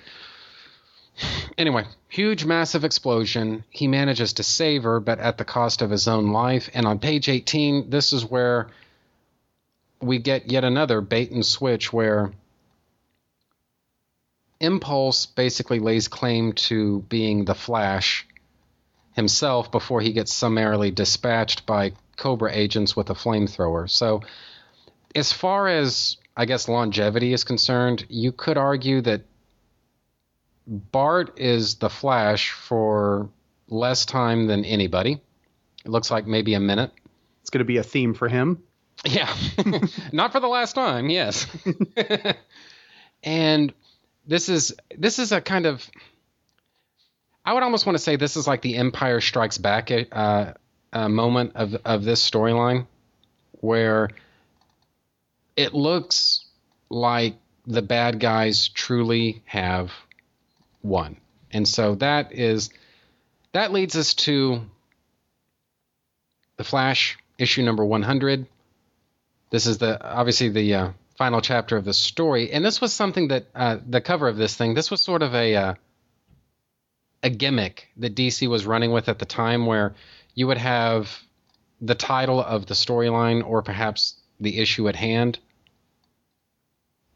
anyway, huge, massive explosion. He manages to save her, but at the cost of his own life. And on page 18, this is where we get yet another bait and switch where Impulse basically lays claim to being the Flash himself before he gets summarily dispatched by Kobra agents with a flamethrower. So, as far as I guess longevity is concerned, you could argue that Bart is the Flash for less time than anybody. It looks like maybe a minute. it's going to be a theme for him Yeah. [laughs] Not for the last time, yes. [laughs] and this is this is a kind of I would almost want to say this is like the Empire Strikes Back uh, uh, moment of of this storyline, where it looks like the bad guys truly have won, and so that is that leads us to the Flash issue number one hundred. This is the obviously the uh, final chapter of the story, and this was something that uh, the cover of this thing. This was sort of a uh, a gimmick that DC was running with at the time, where you would have the title of the storyline or perhaps the issue at hand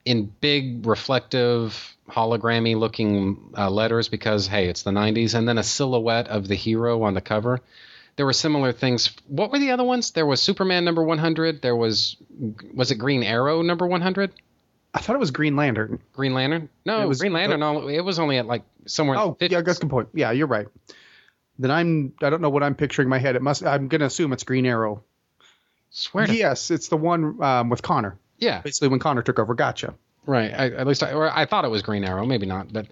in big reflective hologrammy looking uh, letters because hey it's the 90s and then a silhouette of the hero on the cover. There were similar things. What were the other ones? There was superman number 100 there was was it green arrow number 100 i thought it was green lantern. Green lantern? No It was- green lantern No, it was only at like somewhere oh yeah that's a good point. Yeah you're right. Then i'm i don't know what i'm picturing in my head. It must i'm going to assume it's green arrow. Swear to yes it's the one um, with connor yeah basically when connor took over gotcha Right. I, at least I, or I thought it was Green Arrow. Maybe not. But,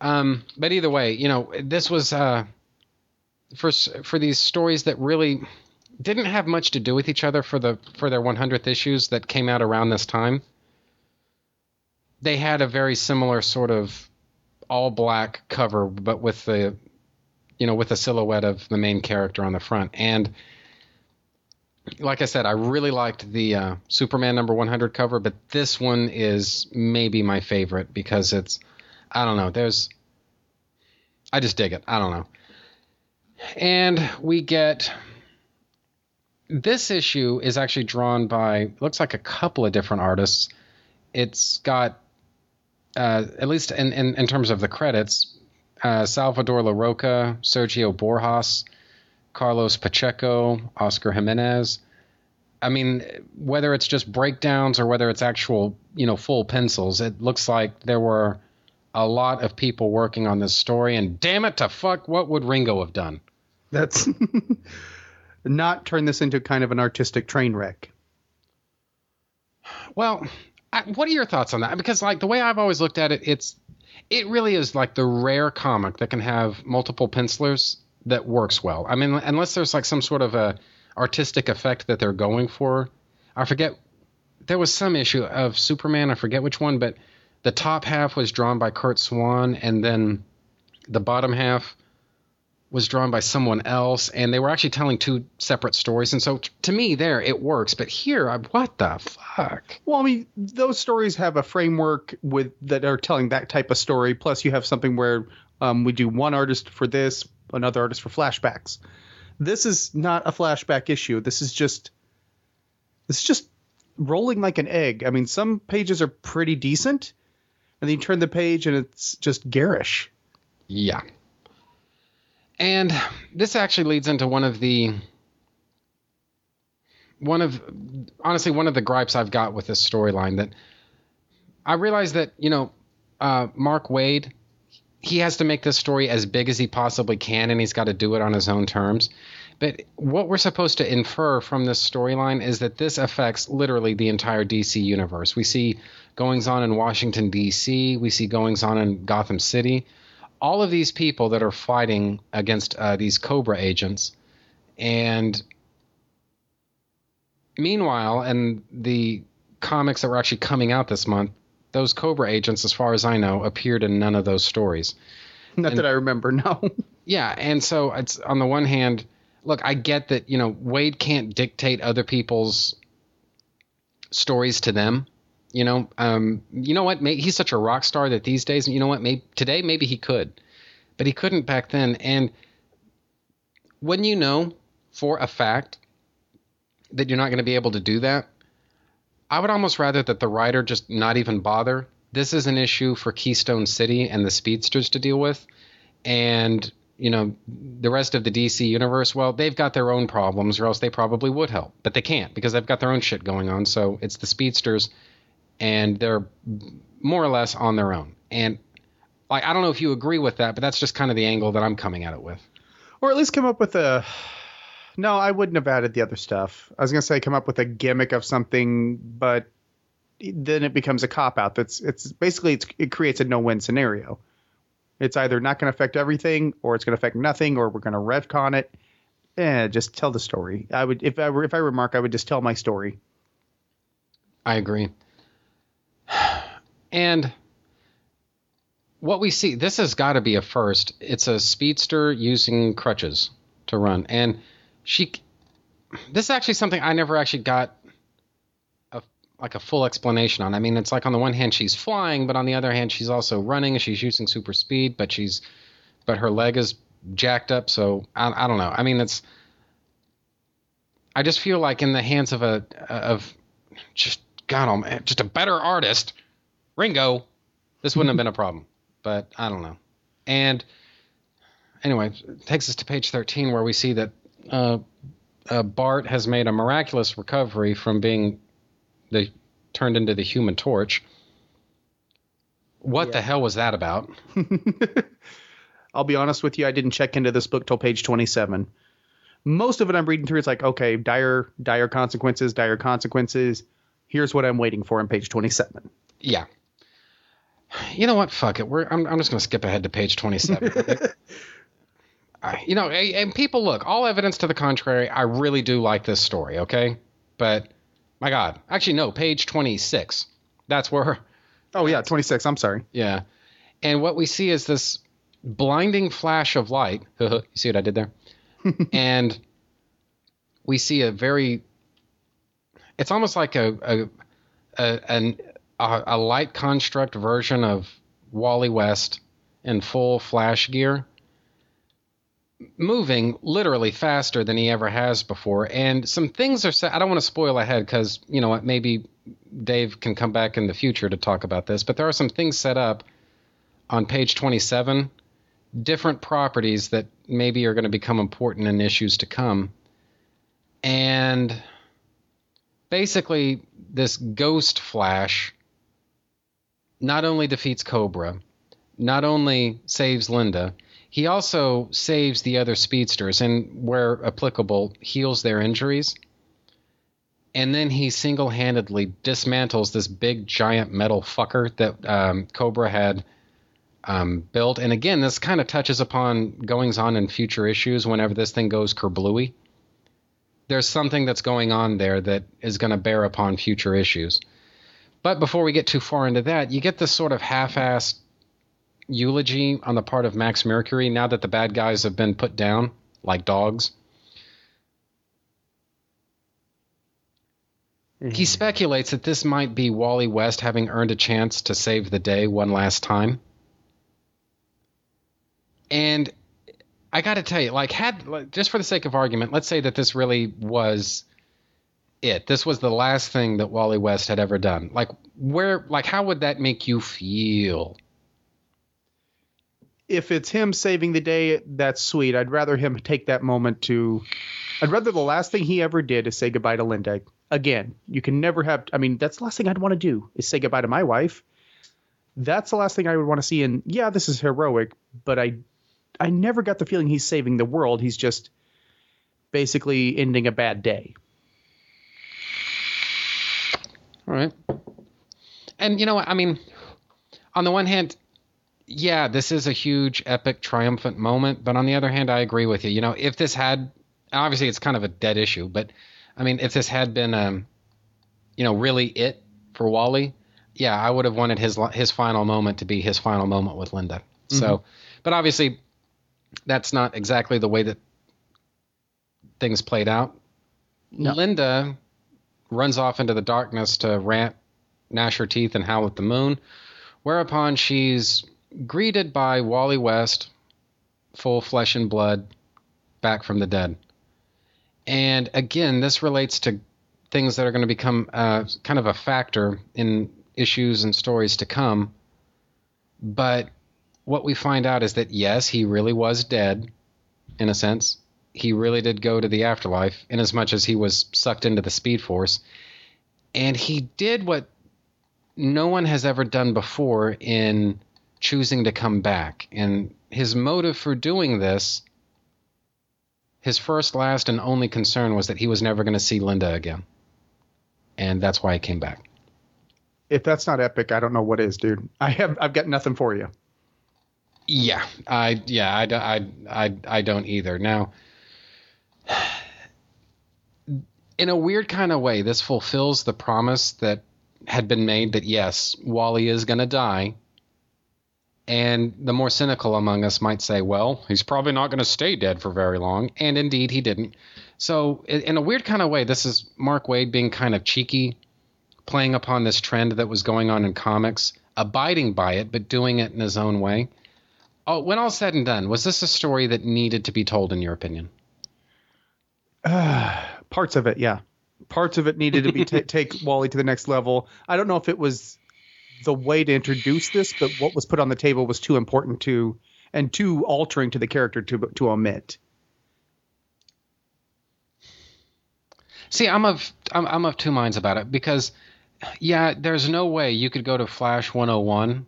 um, but either way, you know, this was uh, for for these stories that really didn't have much to do with each other for the for their 100th issues that came out around this time. They had a very similar sort of all black cover, but with the, you know, with the silhouette of the main character on the front and like I said, I really liked the uh, Superman number 100 cover, but this one is maybe my favorite because it's, I don't know, there's, I just dig it. I don't know. And we get, this issue is actually drawn by, looks like a couple of different artists. It's got uh, at least in, in, in terms of the credits, uh, Salvador Larroca, Sergio Borjas, Carlos Pacheco, Oscar Jimenez. I mean, whether it's just breakdowns or whether it's actual, you know, full pencils, it looks like there were a lot of people working on this story. And damn it to fuck, what would Ringo have done? That's [laughs] not turn this into kind of an artistic train wreck. Well, I, what are your thoughts on that? Because like the way I've always looked at it, it's it really is like the rare comic that can have multiple pencilers that works well. I mean, unless there's like some sort of a artistic effect that they're going for. I forget there was some issue of Superman, I forget which one, but the top half was drawn by Curt Swan and then the bottom half was drawn by someone else and they were actually telling two separate stories and so t- to me there it works but here I, what the fuck Well, I mean, those stories have a framework with that are telling that type of story. Plus, you have something where um, we do one artist for this, another artist for flashbacks. This is not a flashback issue. This is just this is just rolling like an egg. I mean, some pages are pretty decent, and then you turn the page and it's just garish. Yeah. And this actually leads into one of the one of honestly one of the gripes I've got with this storyline that I realize that, you know, uh, Mark Waid he has to make this story as big as he possibly can and he's got to do it on his own terms. But what we're supposed to infer from this storyline is that this affects literally the entire DC universe. We see goings on in Washington, D.C., we see goings on in Gotham City. All of these people that are fighting against uh, these Kobra agents. And meanwhile, and the comics that were actually coming out this month, those Kobra agents, as far as I know, appeared in none of those stories. Not that I remember. No. [laughs] Yeah, and so it's on the one hand, look, I get that you know Waid can't dictate other people's stories to them. You know, um, you know what? May, he's such a rock star that these days, you know what? Maybe today, maybe he could, but he couldn't back then. And when you know for a fact that you're not going to be able to do that, I would almost rather that the writer just not even bother. This is an issue for Keystone City and the Speedsters to deal with, and you know the rest of the DC universe. Well, they've got their own problems, or else they probably would help, but they can't because they've got their own shit going on. So it's the Speedsters, and they're more or less on their own. And like I don't know if you agree with that, but that's just kind of the angle that I'm coming at it with. or at least come up with a no i wouldn't have added the other stuff i was to say come up with a gimmick of something but then it becomes a cop out that's it's basically it's, it creates a no-win scenario it's either not to affect everything or it's to affect nothing or we're to retcon it eh, just tell the story i would if i were if i were mark i would just tell my story I agree. [sighs] And what we see, this has got to be a first. It's a speedster using crutches to run. And she, this is actually something I never actually got a, like a full explanation on. I mean, it's like on the one hand, she's flying, but on the other hand, she's also running and she's using super speed, but she's, but her leg is jacked up. So I, I don't know. I mean, it's, I just feel like in the hands of a, of just, God, oh man, just a better artist, Ringo, this wouldn't have been a [laughs] problem. But I don't know. And anyway, it takes us to page 13 where we see that uh, uh, Bart has made a miraculous recovery from being the turned into the Human Torch. What the hell was that about? [laughs] I'll be honest with you, I didn't check into this book till page 27. Most of it I'm reading through, it's like, okay, dire, dire consequences, dire consequences. Here's what I'm waiting for on page 27. Yeah. You know what? Fuck it. We're I'm I'm just gonna skip ahead to page 27. [laughs] You know, and and people look. All evidence to the contrary. I really do like this story. Okay, but my God, actually no. Page 26. That's where. [laughs] Oh, yeah, 26. I'm sorry. Yeah, and what we see is this blinding flash of light. [laughs] you see what I did there? [laughs] and we see a very. It's almost like a a a, an, a, a light construct version of Wally West in full flash gear, moving literally faster than he ever has before. And some things are said. I don't want to spoil ahead because you know what? Maybe Dave can come back in the future to talk about this, but there are some things set up on page 27, different properties that maybe are going to become important in issues to come. And basically, this ghost flash not only defeats Kobra, not only saves Linda, he also saves the other speedsters and, where applicable, heals their injuries. And then he single handedly dismantles this big giant metal fucker that um, Kobra had um, built. And again, this kind of touches upon goings on in future issues whenever this thing goes kerblooey. There's something that's going on there that is going to bear upon future issues. But before we get too far into that, you get this sort of half assed eulogy on the part of Max Mercury now that the bad guys have been put down like dogs. Mm-hmm. He speculates that this might be Wally West having earned a chance to save the day one last time. And I got to tell you, like, had like, just for the sake of argument, let's say that this really was it. This was the last thing that Wally West had ever done. Like, where, like, how would that make you feel? If it's him saving the day, that's sweet. I'd rather him take that moment to. I'd rather the last thing he ever did is say goodbye to Linda. Again, you can never have. I mean, that's the last thing I'd want to do is say goodbye to my wife. That's the last thing I would want to see. And yeah, this is heroic, but I, I never got the feeling he's saving the world. He's just basically ending a bad day. All right. And you know what? I mean, on the one hand, yeah, this is a huge, epic, triumphant moment. But on the other hand, I agree with you. You know, if this had, obviously, it's kind of a dead issue. But I mean, if this had been, um, you know, really it for Wally, yeah, I would have wanted his his final moment to be his final moment with Linda. So, but obviously, that's not exactly the way that things played out. Linda runs off into the darkness to rant, gnash her teeth, and howl at the moon. Whereupon she's greeted by Wally West, full flesh and blood, back from the dead. And again, this relates to things that are going to become uh, kind of a factor in issues and stories to come. But what we find out is that yes, he really was dead, in a sense. He really did go to the afterlife, in as much as he was sucked into the Speed Force. And he did what no one has ever done before in choosing to come back. And his motive for doing this, his first, last, and only concern was that he was never going to see Linda again. And that's why he came back. If that's not epic, I don't know what is, dude. I have I've got nothing for you. Yeah, I yeah I, I, I, I don't either. Now, in a weird kind of way, this fulfills the promise that had been made that yes, Wally is going to die. And the more cynical among us might say, well, he's probably not going to stay dead for very long. And indeed, he didn't. So, in a weird kind of way, this is Mark Waid being kind of cheeky, playing upon this trend that was going on in comics, abiding by it, but doing it in his own way. Oh, when all said and done, was this a story that needed to be told, in your opinion? [sighs] Parts of it, yeah. Parts of it needed to be ta [laughs] take Wally to the next level. I don't know if it was the way to introduce this, but what was put on the table was too important to and too altering to the character to to omit. See, I'm of I'm, I'm of two minds about it because, yeah, there's no way you could go to Flash 101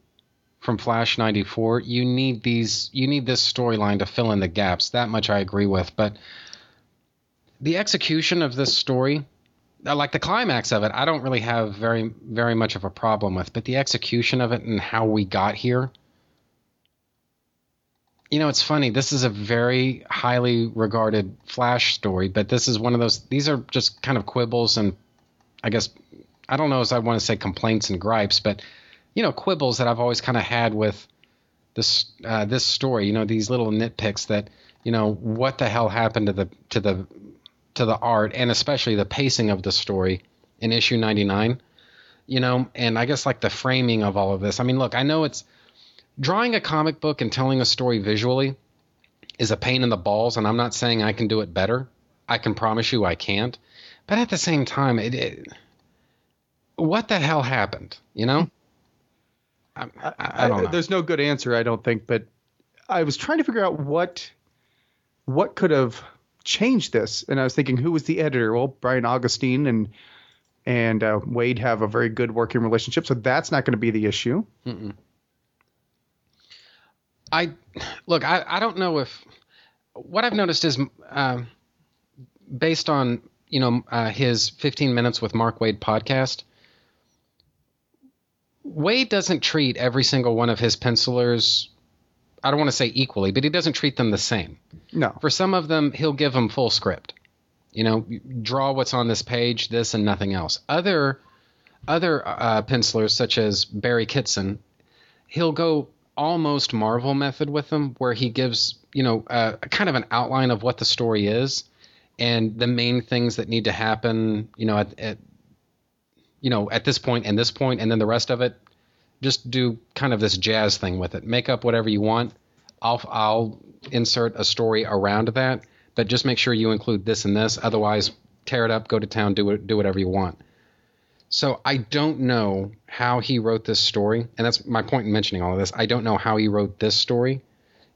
from Flash 94. You need these you need this storyline to fill in the gaps. That much I agree with, but the execution of this story, like the climax of it, I don't really have very very much of a problem with, but the execution of it and how we got here. You know, it's funny. This is a very highly regarded Flash story, but this is one of those. These are just kind of quibbles and, I guess, I don't know as I want to say complaints and gripes, but you know, quibbles that I've always kind of had with this uh, this story. You know, these little nitpicks that you know what the hell happened to the to the to the art and especially the pacing of the story in issue 99 you know and i guess like the framing of all of this i mean look i know it's drawing a comic book and telling a story visually is a pain in the balls and i'm not saying i can do it better i can promise you i can't but at the same time it, it what the hell happened? You know, [laughs] I, I, I don't know. There's no good answer, I don't think, but I was trying to figure out what what could have changed this, and I was thinking, who was the editor? Well, Brian Augustyn and and uh, Waid have a very good working relationship, so that's not going to be the issue. I look. I, I don't know if what I've noticed is um, based on you know uh, his 15 minutes with Mark Waid podcast. Waid doesn't treat every single one of his pencilers. I don't want to say equally, but he doesn't treat them the same. No, For some of them, he'll give them full script. You know, draw what's on this page, this and nothing else. Other other uh, pencilers, such as Barry Kitson, he'll go almost Marvel method with them, where he gives you know uh, kind of an outline of what the story is and the main things that need to happen. You know, at, at you know at this point and this point, and then the rest of it. Just do kind of this jazz thing with it. Make up whatever you want. I'll I'll insert a story around that, but just make sure you include this and this. Otherwise, tear it up, go to town, do it, do whatever you want. So I don't know how he wrote this story, and that's my point in mentioning all of this. I don't know how he wrote this story.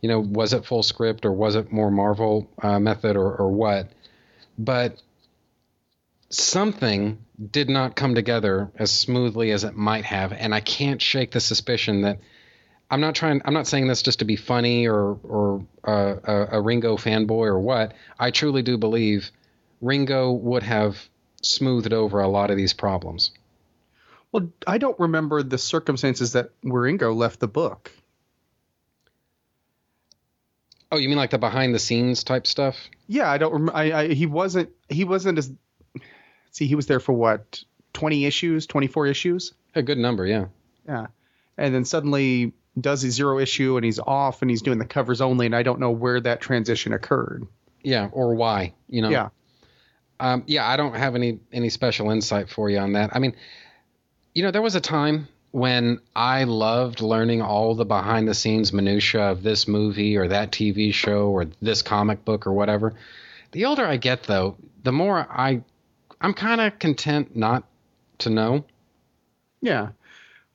You know, was it full script or was it more Marvel uh, method or, or what? But something did not come together as smoothly as it might have, and I can't shake the suspicion that I'm not trying. I'm not saying this just to be funny or or uh, a, a Ringo fanboy or what. I truly do believe Ringo would have smoothed over a lot of these problems. well, I don't remember the circumstances that Wieringo left the book. Oh, you mean like the behind the scenes type stuff? Yeah, I don't. Rem- I, I he wasn't. He wasn't as. See, he was there for what? Twenty issues, twenty four issues. A good number, yeah. Yeah, and then suddenly does a zero issue and he's off and he's doing the covers only, and I don't know where that transition occurred. Yeah, or why? You know. Yeah, Um, yeah, I don't have any any special insight for you on that. I mean, you know, there was a time when I loved learning all the behind the scenes minutia of this movie or that TV show or this comic book or whatever. The older I get, though, the more I I'm kind of content not to know. yeah.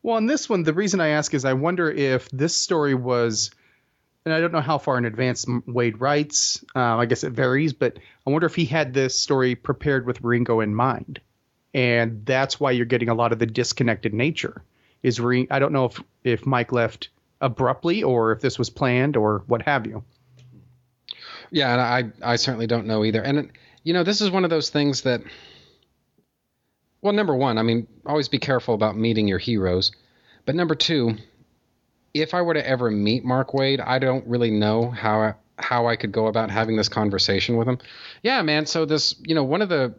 Well, on this one, the reason I ask is I wonder if this story was, and I don't know how far in advance Waid writes. Uh, I guess it varies, but I wonder if he had this story prepared with Ringo in mind, and that's why you're getting a lot of the disconnected nature. Is Ring? I don't know if if Mike left abruptly or if this was planned or what have you. Yeah, and I I certainly don't know either. And you know, this is one of those things that well, number 1, I mean, always be careful about meeting your heroes. But number 2, if I were to ever meet Mark Waid, I don't really know how how I could go about having this conversation with him. Yeah, man, so this, you know, one of the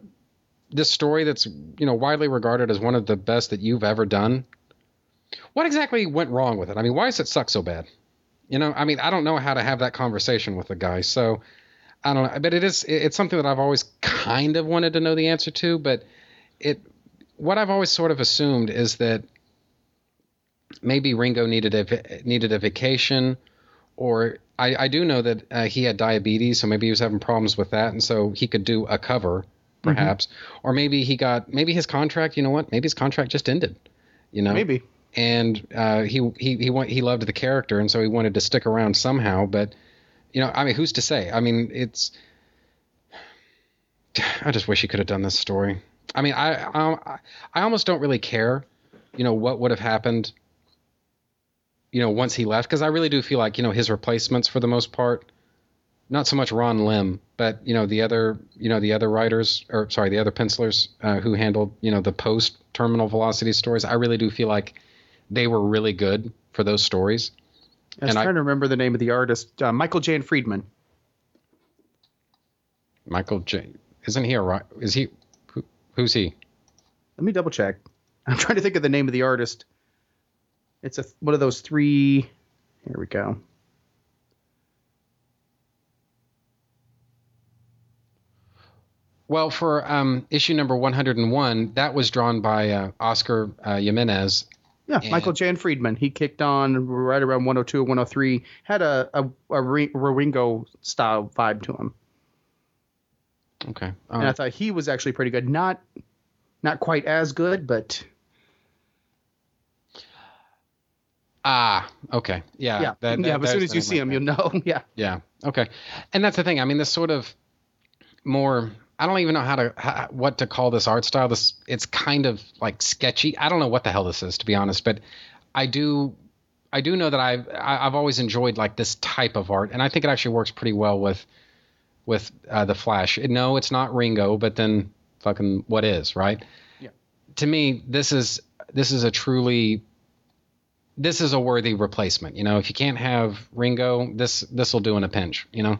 this story that's, you know, widely regarded as one of the best that you've ever done. What exactly went wrong with it? I mean, why does it suck so bad? You know, I mean, I don't know how to have that conversation with the guy. So I don't know, but it is it's something that I've always kind of wanted to know the answer to, but it what I've always sort of assumed is that maybe Ringo needed a needed a vacation or I, I do know that uh, he had diabetes, so maybe he was having problems with that, and so he could do a cover, perhaps, or maybe he got maybe his contract. You know what? Maybe his contract just ended. You know, Maybe. and uh, he he he want, he loved the character, and so he wanted to stick around somehow. But you know, I mean, who's to say? I mean, it's. [sighs] I just wish he could have done this story. I mean, I I, I almost don't really care, you know, what would have happened. You know, once he left, because I really do feel like you know his replacements for the most part, not so much Ron Lim, but you know the other you know the other writers or sorry the other pencilers uh, who handled you know the post terminal velocity stories. I really do feel like they were really good for those stories. I was And I- trying to remember the name of the artist, uh, Michael Jan Friedman. Michael J. Isn't he a is he who's he? Let me double check. [laughs] I'm trying to think of the name of the artist. It's a one of those three. Here we go. Well, for um, issue number 101, that was drawn by uh, Oscar uh, Jimenez. Yeah, And- Michael Jan Friedman. He kicked on right around 102 or 103. Had a a, a Ringo style vibe to him, Okay. And. I thought he was actually pretty good. Not not quite as good, but Ah, okay. Yeah. Yeah. That, yeah. As soon as you see him, you'll know. [laughs] yeah. Yeah. Okay. And that's the thing. I mean, this sort of more. I don't even know how to how, what to call this art style. This it's kind of like sketchy. I don't know what the hell this is to be honest, but I do I do know that I've I've always enjoyed like this type of art, and I think it actually works pretty well with with uh, the Flash. No, it's not Ringo, but then fucking what is right? Yeah. To me, this is this is a truly this is a worthy replacement. You know, if you can't have Ringo, this this will do in a pinch. You know.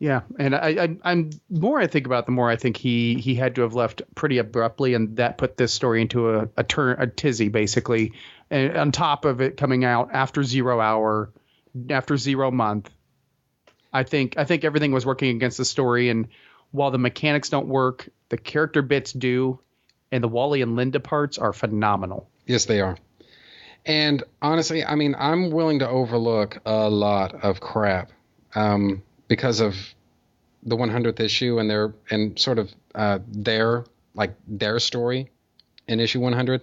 yeah. And I, I, I'm more I think about, it, the more I think he he had to have left pretty abruptly, and that put this story into a a turn a tizzy basically. And on top of it coming out after zero hour, after zero month, I think I think everything was working against the story. And while the mechanics don't work, the character bits do, and the Wally and Linda parts are phenomenal. Yes, they are. And honestly, I mean, I'm willing to overlook a lot of crap um, because of the 100th issue and their and sort of uh, their like their story in issue 100.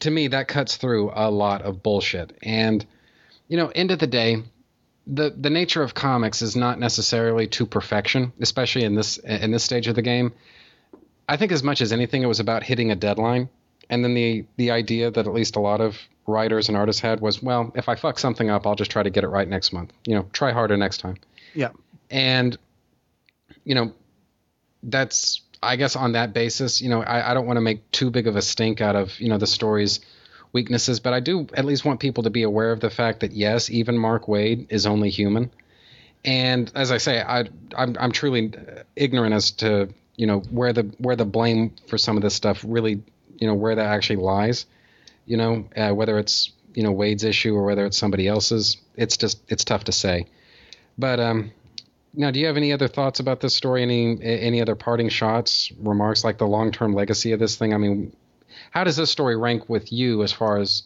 To me, that cuts through a lot of bullshit. And you know, end of the day, the the nature of comics is not necessarily to perfection, especially in this in this stage of the game. I think as much as anything, it was about hitting a deadline. And then the the idea that at least a lot of writers and artists had was, well, if I fuck something up, I'll just try to get it right next month. You know, try harder next time. Yeah. And you know, that's I guess on that basis, you know, I, I don't want to make too big of a stink out of you know the story's weaknesses, but I do at least want people to be aware of the fact that yes, even Mark Waid is only human. And as I say, I I'm, I'm truly ignorant as to you know where the where the blame for some of this stuff really you know where that actually lies. You know uh, whether it's you know Waid's issue or whether it's somebody else's. It's just it's tough to say. But um, now, do you have any other thoughts about this story? Any any other parting shots, remarks like the long term legacy of this thing? I mean, how does this story rank with you as far as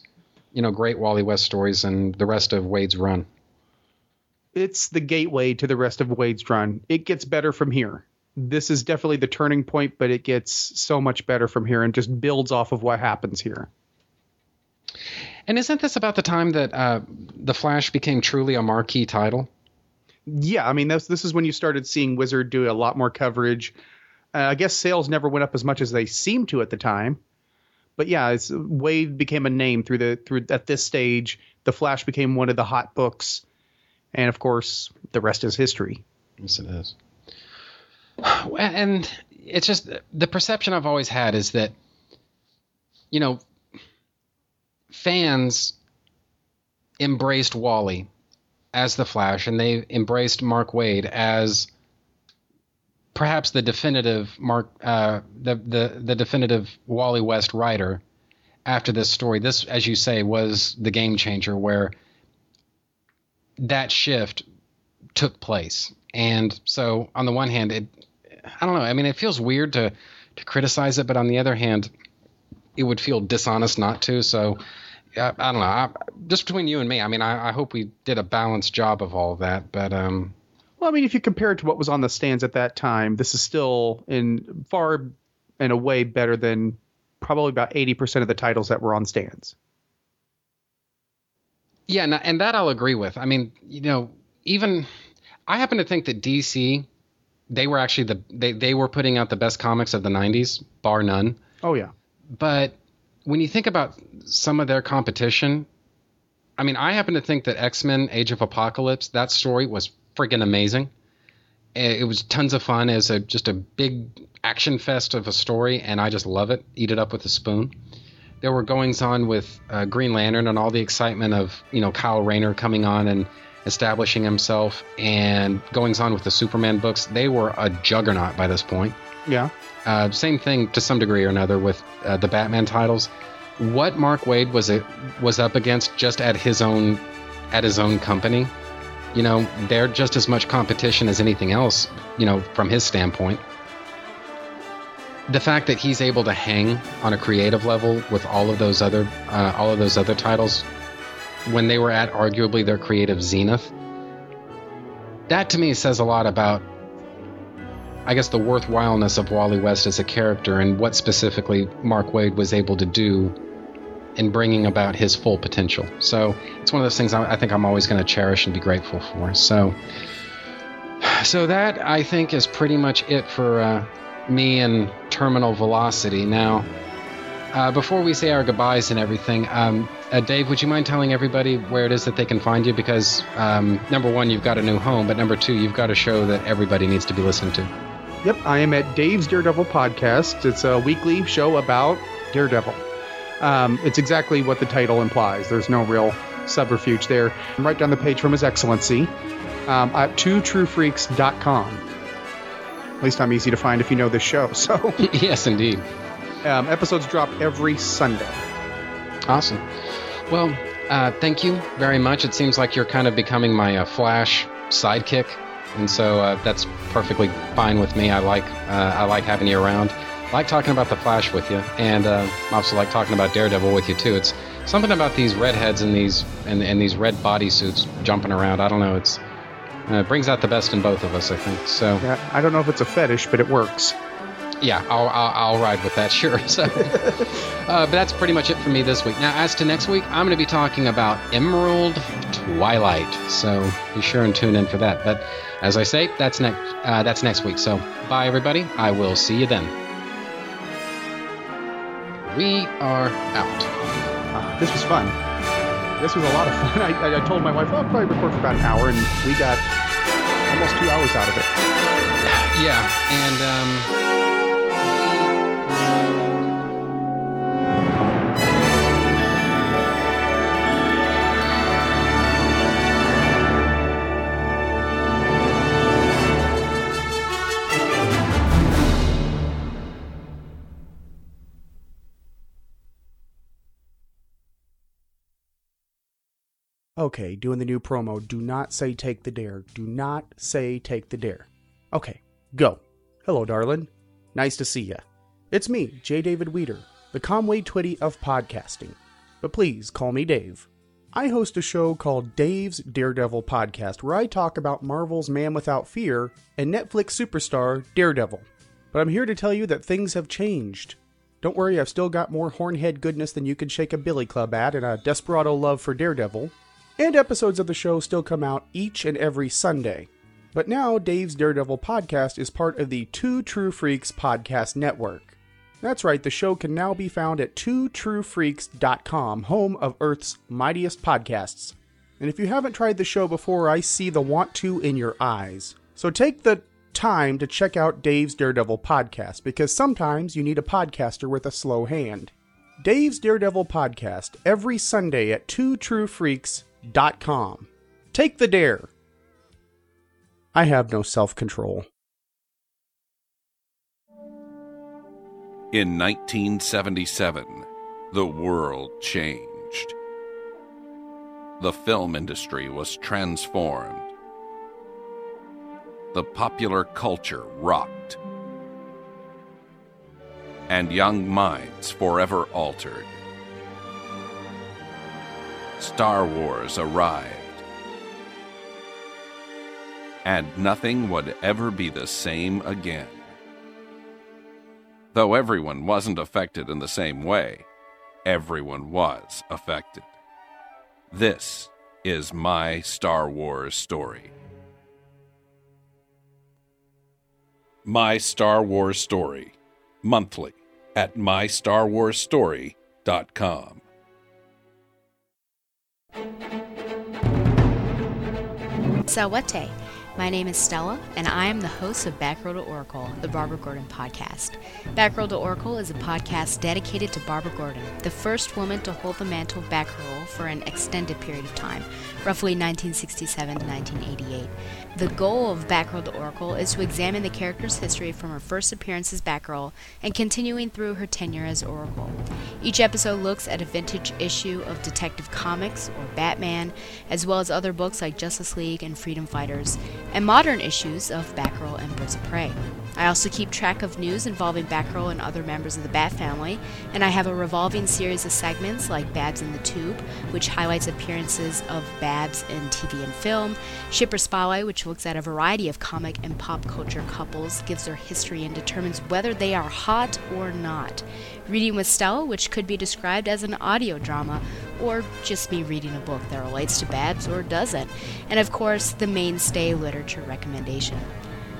you know great Wally West stories and the rest of Waid's run? it's the gateway to the rest of Waid's run. It gets better from here. This is definitely the turning point, but it gets so much better from here and just builds off of what happens here. And isn't this about the time that uh, the Flash became truly a marquee title? Yeah, I mean, this this is when you started seeing Wizard do a lot more coverage. Uh, I guess sales never went up as much as they seemed to at the time, but yeah, it's, Waid became a name through the through at this stage. The Flash became one of the hot books, and of course, the rest is history. Yes, it is. [sighs] And it's just the perception I've always had is that, you know, fans embraced Wally as the Flash, and they embraced Mark Waid as perhaps the definitive Mark, uh, the the the definitive Wally West writer after this story. This, as you say, was the game changer where that shift took place. And so, on the one hand, it, I don't know. I mean, it feels weird to to criticize it, but on the other hand, it would feel dishonest not to. So, I, I don't know. I, just between you and me, I mean, I, I hope we did a balanced job of all of that. But um, Well, I mean, if you compare it to what was on the stands at that time, this is still in far and away better than probably about eighty percent of the titles that were on stands. Yeah, and, and that I'll agree with. I mean, you know, even I happen to think that DC, they were actually the they they were putting out the best comics of the '90s, bar none. Oh yeah, But when you think about some of their competition, I mean, I happen to think that X Men: Age of Apocalypse that story was friggin' amazing. Eh, It was tons of fun as a just a big action fest of a story, and I just love it. Eat it up with a spoon. There were goings on with uh, Green Lantern and all the excitement of you know Kyle Rayner coming on and establishing himself, and goings on with the Superman books. They were a juggernaut by this point. yeah. Uh, same thing to some degree or another with uh, the Batman titles. What Mark Waid was a, was up against just at his own at his own company, you know, they're just as much competition as anything else, you know, from his standpoint. The fact that he's able to hang on a creative level with all of those other uh, all of those other titles when they were at arguably their creative zenith, that to me says a lot about I guess the worthwhileness of Wally West as a character and what specifically Mark Waid was able to do in bringing about his full potential. So it's one of those things I, I think I'm always going to cherish and be grateful for. So, so that I think is pretty much it for uh, me and Terminal Velocity. Now, uh, before we say our goodbyes and everything, um, uh, Dave, would you mind telling everybody where it is that they can find you? Because um, number one, you've got a new home, but number two, you've got a show that everybody needs to be listening to. Yep, I am at Dave's Daredevil podcast. It's a weekly show about Daredevil. Um, it's exactly what the title implies. There's no real subterfuge there. Right down the page from His Excellency um, at twotruefreaks.com. At least I'm easy to find if you know this show. [laughs] So [laughs] yes, indeed. um, episodes drop every Sunday. Awesome. Well, uh, thank you very much. It seems like you're kind of becoming my uh, Flash sidekick, and so uh, that's perfectly fine with me. I like uh, I like having you around. Like talking about the Flash with you, and uh, I also like talking about Daredevil with you too. It's something about these redheads and these and, and these red bodysuits jumping around. I don't know. It's uh, it brings out the best in both of us, I think. So Yeah, I don't know if it's a fetish, but it works. yeah, I'll, I'll, I'll ride with that, [laughs] sure. So, uh, but that's pretty much it for me this week. Now, as to next week, I'm going to be talking about Emerald Twilight. So be sure and tune in for that. But as I say, that's next. Uh, that's next week. So bye, everybody. I will see you then. We are out. Uh, this was fun. This was a lot of fun. [laughs] I, I, told my wife, I'll probably record for about an hour, and we got almost two hours out of it. Yeah, and um, Okay, doing the new promo. Do not say take the dare. Do not say take the dare. Okay, go. Hello, darling. Nice to see ya. It's me, J. David Weeder, the Conway Twitty of podcasting. But please call me Dave. I host a show called Dave's Daredevil Podcast where I talk about Marvel's Man Without Fear and Netflix superstar Daredevil. But I'm here to tell you that things have changed. Don't worry, I've still got more hornhead goodness than you can shake a billy club at and a desperado love for Daredevil. And episodes of the show still come out each and every Sunday. But now Dave's Daredevil podcast is part of the Two True Freaks podcast network. That's right, the show can now be found at twotruefreaks.com, home of Earth's mightiest podcasts. And if you haven't tried the show before, I see the want to in your eyes. So take the time to check out Dave's Daredevil podcast because sometimes you need a podcaster with a slow hand. Dave's Daredevil podcast every Sunday at twotruefreaks.com. Take the dare. I have no self control. In 1977, the world changed. The film industry was transformed. The popular culture rocked. And young minds forever altered. Star Wars arrived. And nothing would ever be the same again. Though everyone wasn't affected in the same way, everyone was affected. This is my Star Wars story. My Star Wars Story, monthly at mystarwarsstory.com. Sawate. My name is Stella, and I am the host of Batgirl to Oracle, the Barbara Gordon podcast. Batgirl to Oracle is a podcast dedicated to Barbara Gordon, the first woman to hold the mantle of Batgirl for an extended period of time, roughly 1967 to 1988. The goal of Batgirl to Oracle is to examine the character's history from her first appearance as Batgirl and continuing through her tenure as Oracle. Each episode looks at a vintage issue of Detective Comics or Batman, as well as other books like Justice League and Freedom Fighters, and modern issues of Batgirl and Birds of Prey. I also keep track of news involving Batgirl and other members of the Bat family, and I have a revolving series of segments like Babs in the Tube, which highlights appearances of Babs in TV and film, Shipper Spotlight, which looks at a variety of comic and pop culture couples, gives their history, and determines whether they are hot or not. Reading with Stella, which could be described as an audio drama, or just me reading a book that relates to Babs or doesn't, and of course, the mainstay literature recommendation.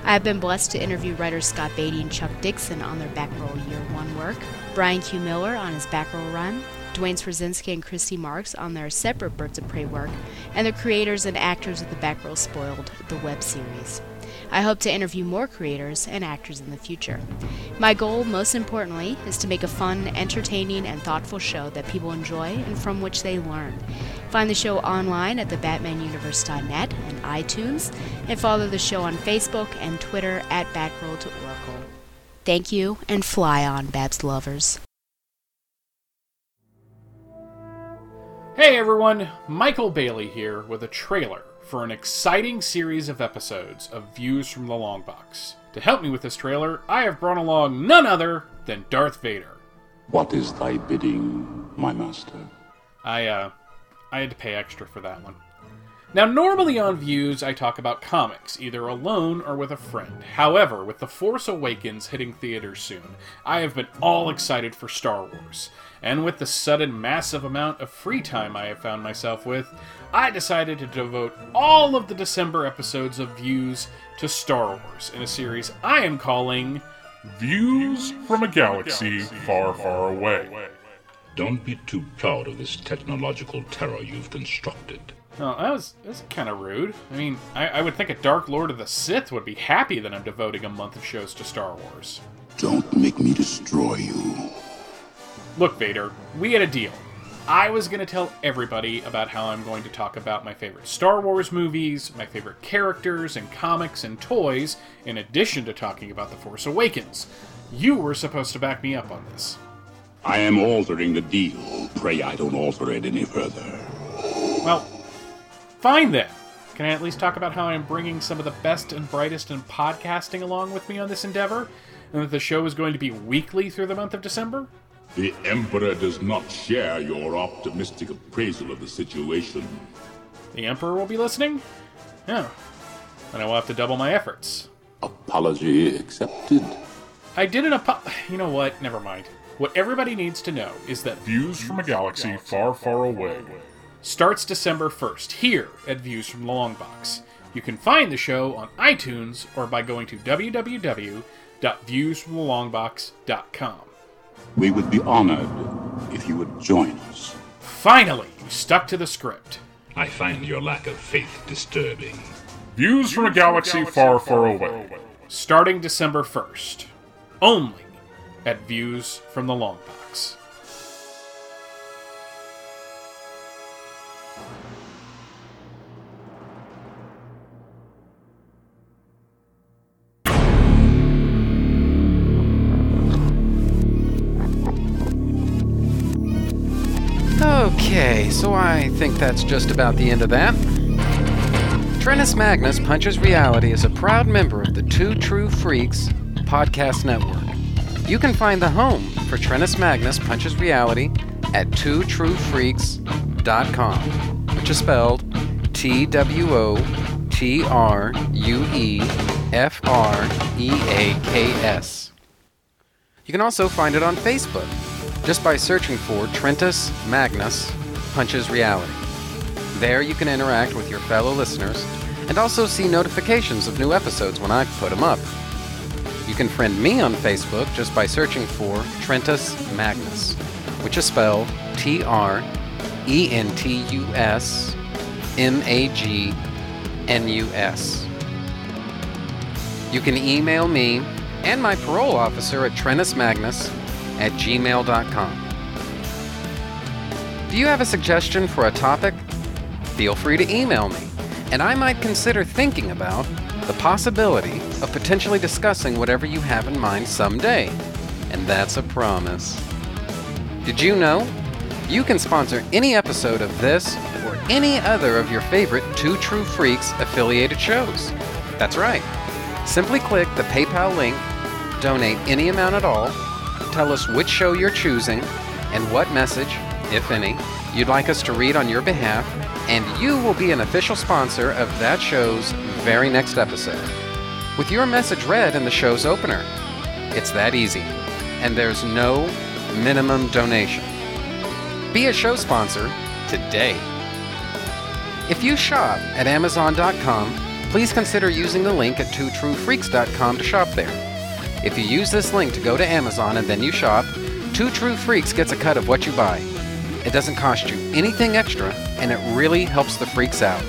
I have been blessed to interview writers Scott Beatty and Chuck Dixon on their Batgirl Year One work, Brian Q. Miller on his Batgirl run, Duane Swierczynski and Christy Marx on their separate Birds of Prey work, and the creators and actors of the Batgirl Spoiled, the web series. I hope to interview more creators and actors in the future. My goal, most importantly, is to make a fun, entertaining, and thoughtful show that people enjoy and from which they learn. Find the show online at thebatmanuniverse.net and iTunes, and follow the show on Facebook and Twitter at Batgirl to Oracle. Thank you, and fly on, Babs lovers. Hey everyone, Michael Bailey here with a trailer for an exciting series of episodes of Views from the Long Box. To help me with this trailer, I have brought along none other than Darth Vader. What is thy bidding, my master? I, uh, I had to pay extra for that one. Now, normally on Views, I talk about comics, either alone or with a friend. However, with The Force Awakens hitting theaters soon, I have been all excited for Star Wars. And with the sudden massive amount of free time I have found myself with, I decided to devote all of the December episodes of Views to Star Wars in a series I am calling Views from a Galaxy Far, Far Away. Don't be too proud of this technological terror you've constructed. Oh, that was, that was kind of rude. I mean, I, I would think a Dark Lord of the Sith would be happy that I'm devoting a month of shows to Star Wars. Don't make me destroy you. Look, Vader, we had a deal. I was going to tell everybody about how I'm going to talk about my favorite Star Wars movies, my favorite characters and comics and toys, in addition to talking about The Force Awakens. You were supposed to back me up on this. I am altering the deal. Pray I don't alter it any further. Well, fine then. Can I at least talk about how I'm bringing some of the best and brightest in podcasting along with me on this endeavor? And that the show is going to be weekly through the month of December? The Emperor does not share your optimistic appraisal of the situation. The Emperor will be listening? Yeah. Then I will have to double my efforts. Apology accepted. I did an apo- You know what? Never mind. What everybody needs to know is that Views from a Galaxy Far, Far Away starts December 1st here at Views from the Long Box. You can find the show on iTunes or by going to www.viewsfromthelongbox.com. We would be honored if you would join us. Finally, you stuck to the script. I find your lack of faith disturbing. Views from a Galaxy Far, Far Away. Starting December 1st. Only at Views from the Long Box. So I think that's just about the end of that. Trentus Magnus Punches Reality is a proud member of the Two True Freaks podcast network. You can find the home for Trentus Magnus Punches Reality at twotruefreaks.com, which is spelled T W O T R U E F R E A K S. You can also find it on Facebook just by searching for Trentus Magnus Punches Reality. There you can interact with your fellow listeners and also see notifications of new episodes when I put them up. You can friend me on Facebook just by searching for Trentus Magnus, which is spelled T R E N T U S M A G N U S. You can email me and my parole officer at Trentus Magnus at gmail.com. Do you have a suggestion for a topic? Feel free to email me, and I might consider thinking about the possibility of potentially discussing whatever you have in mind someday. And that's a promise. Did you know? You can sponsor any episode of this or any other of your favorite Two True Freaks affiliated shows. That's right. Simply click the PayPal link, donate any amount at all, tell us which show you're choosing, and what message, if any, you'd like us to read on your behalf, and you will be an official sponsor of that show's very next episode. With your message read in the show's opener. It's that easy, and there's no minimum donation. Be a show sponsor today. If you shop at Amazon.com, please consider using the link at twotruefreaks.com to shop there. If you use this link to go to Amazon and then you shop, Two True Freaks gets a cut of what you buy. It doesn't cost you anything extra, and it really helps the freaks out.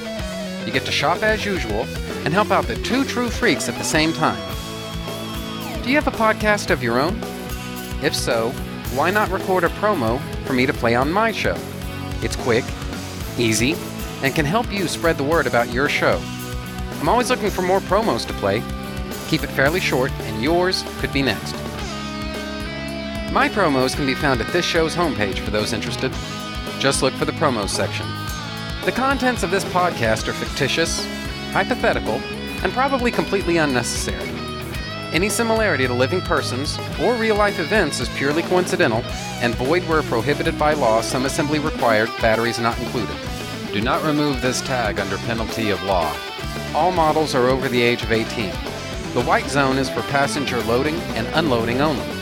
You get to shop as usual and help out the Two True Freaks at the same time. Do you have a podcast of your own? If so, why not record a promo for me to play on my show? It's quick, easy, and can help you spread the word about your show. I'm always looking for more promos to play. Keep it fairly short, and yours could be next. My promos can be found at this show's homepage for those interested. Just look for the promos section. The contents of this podcast are fictitious, hypothetical, and probably completely unnecessary. Any similarity to living persons or real life events is purely coincidental and void where prohibited by law, some assembly required, batteries not included. Do not remove this tag under penalty of law. All models are over the age of 18. The white zone is for passenger loading and unloading only.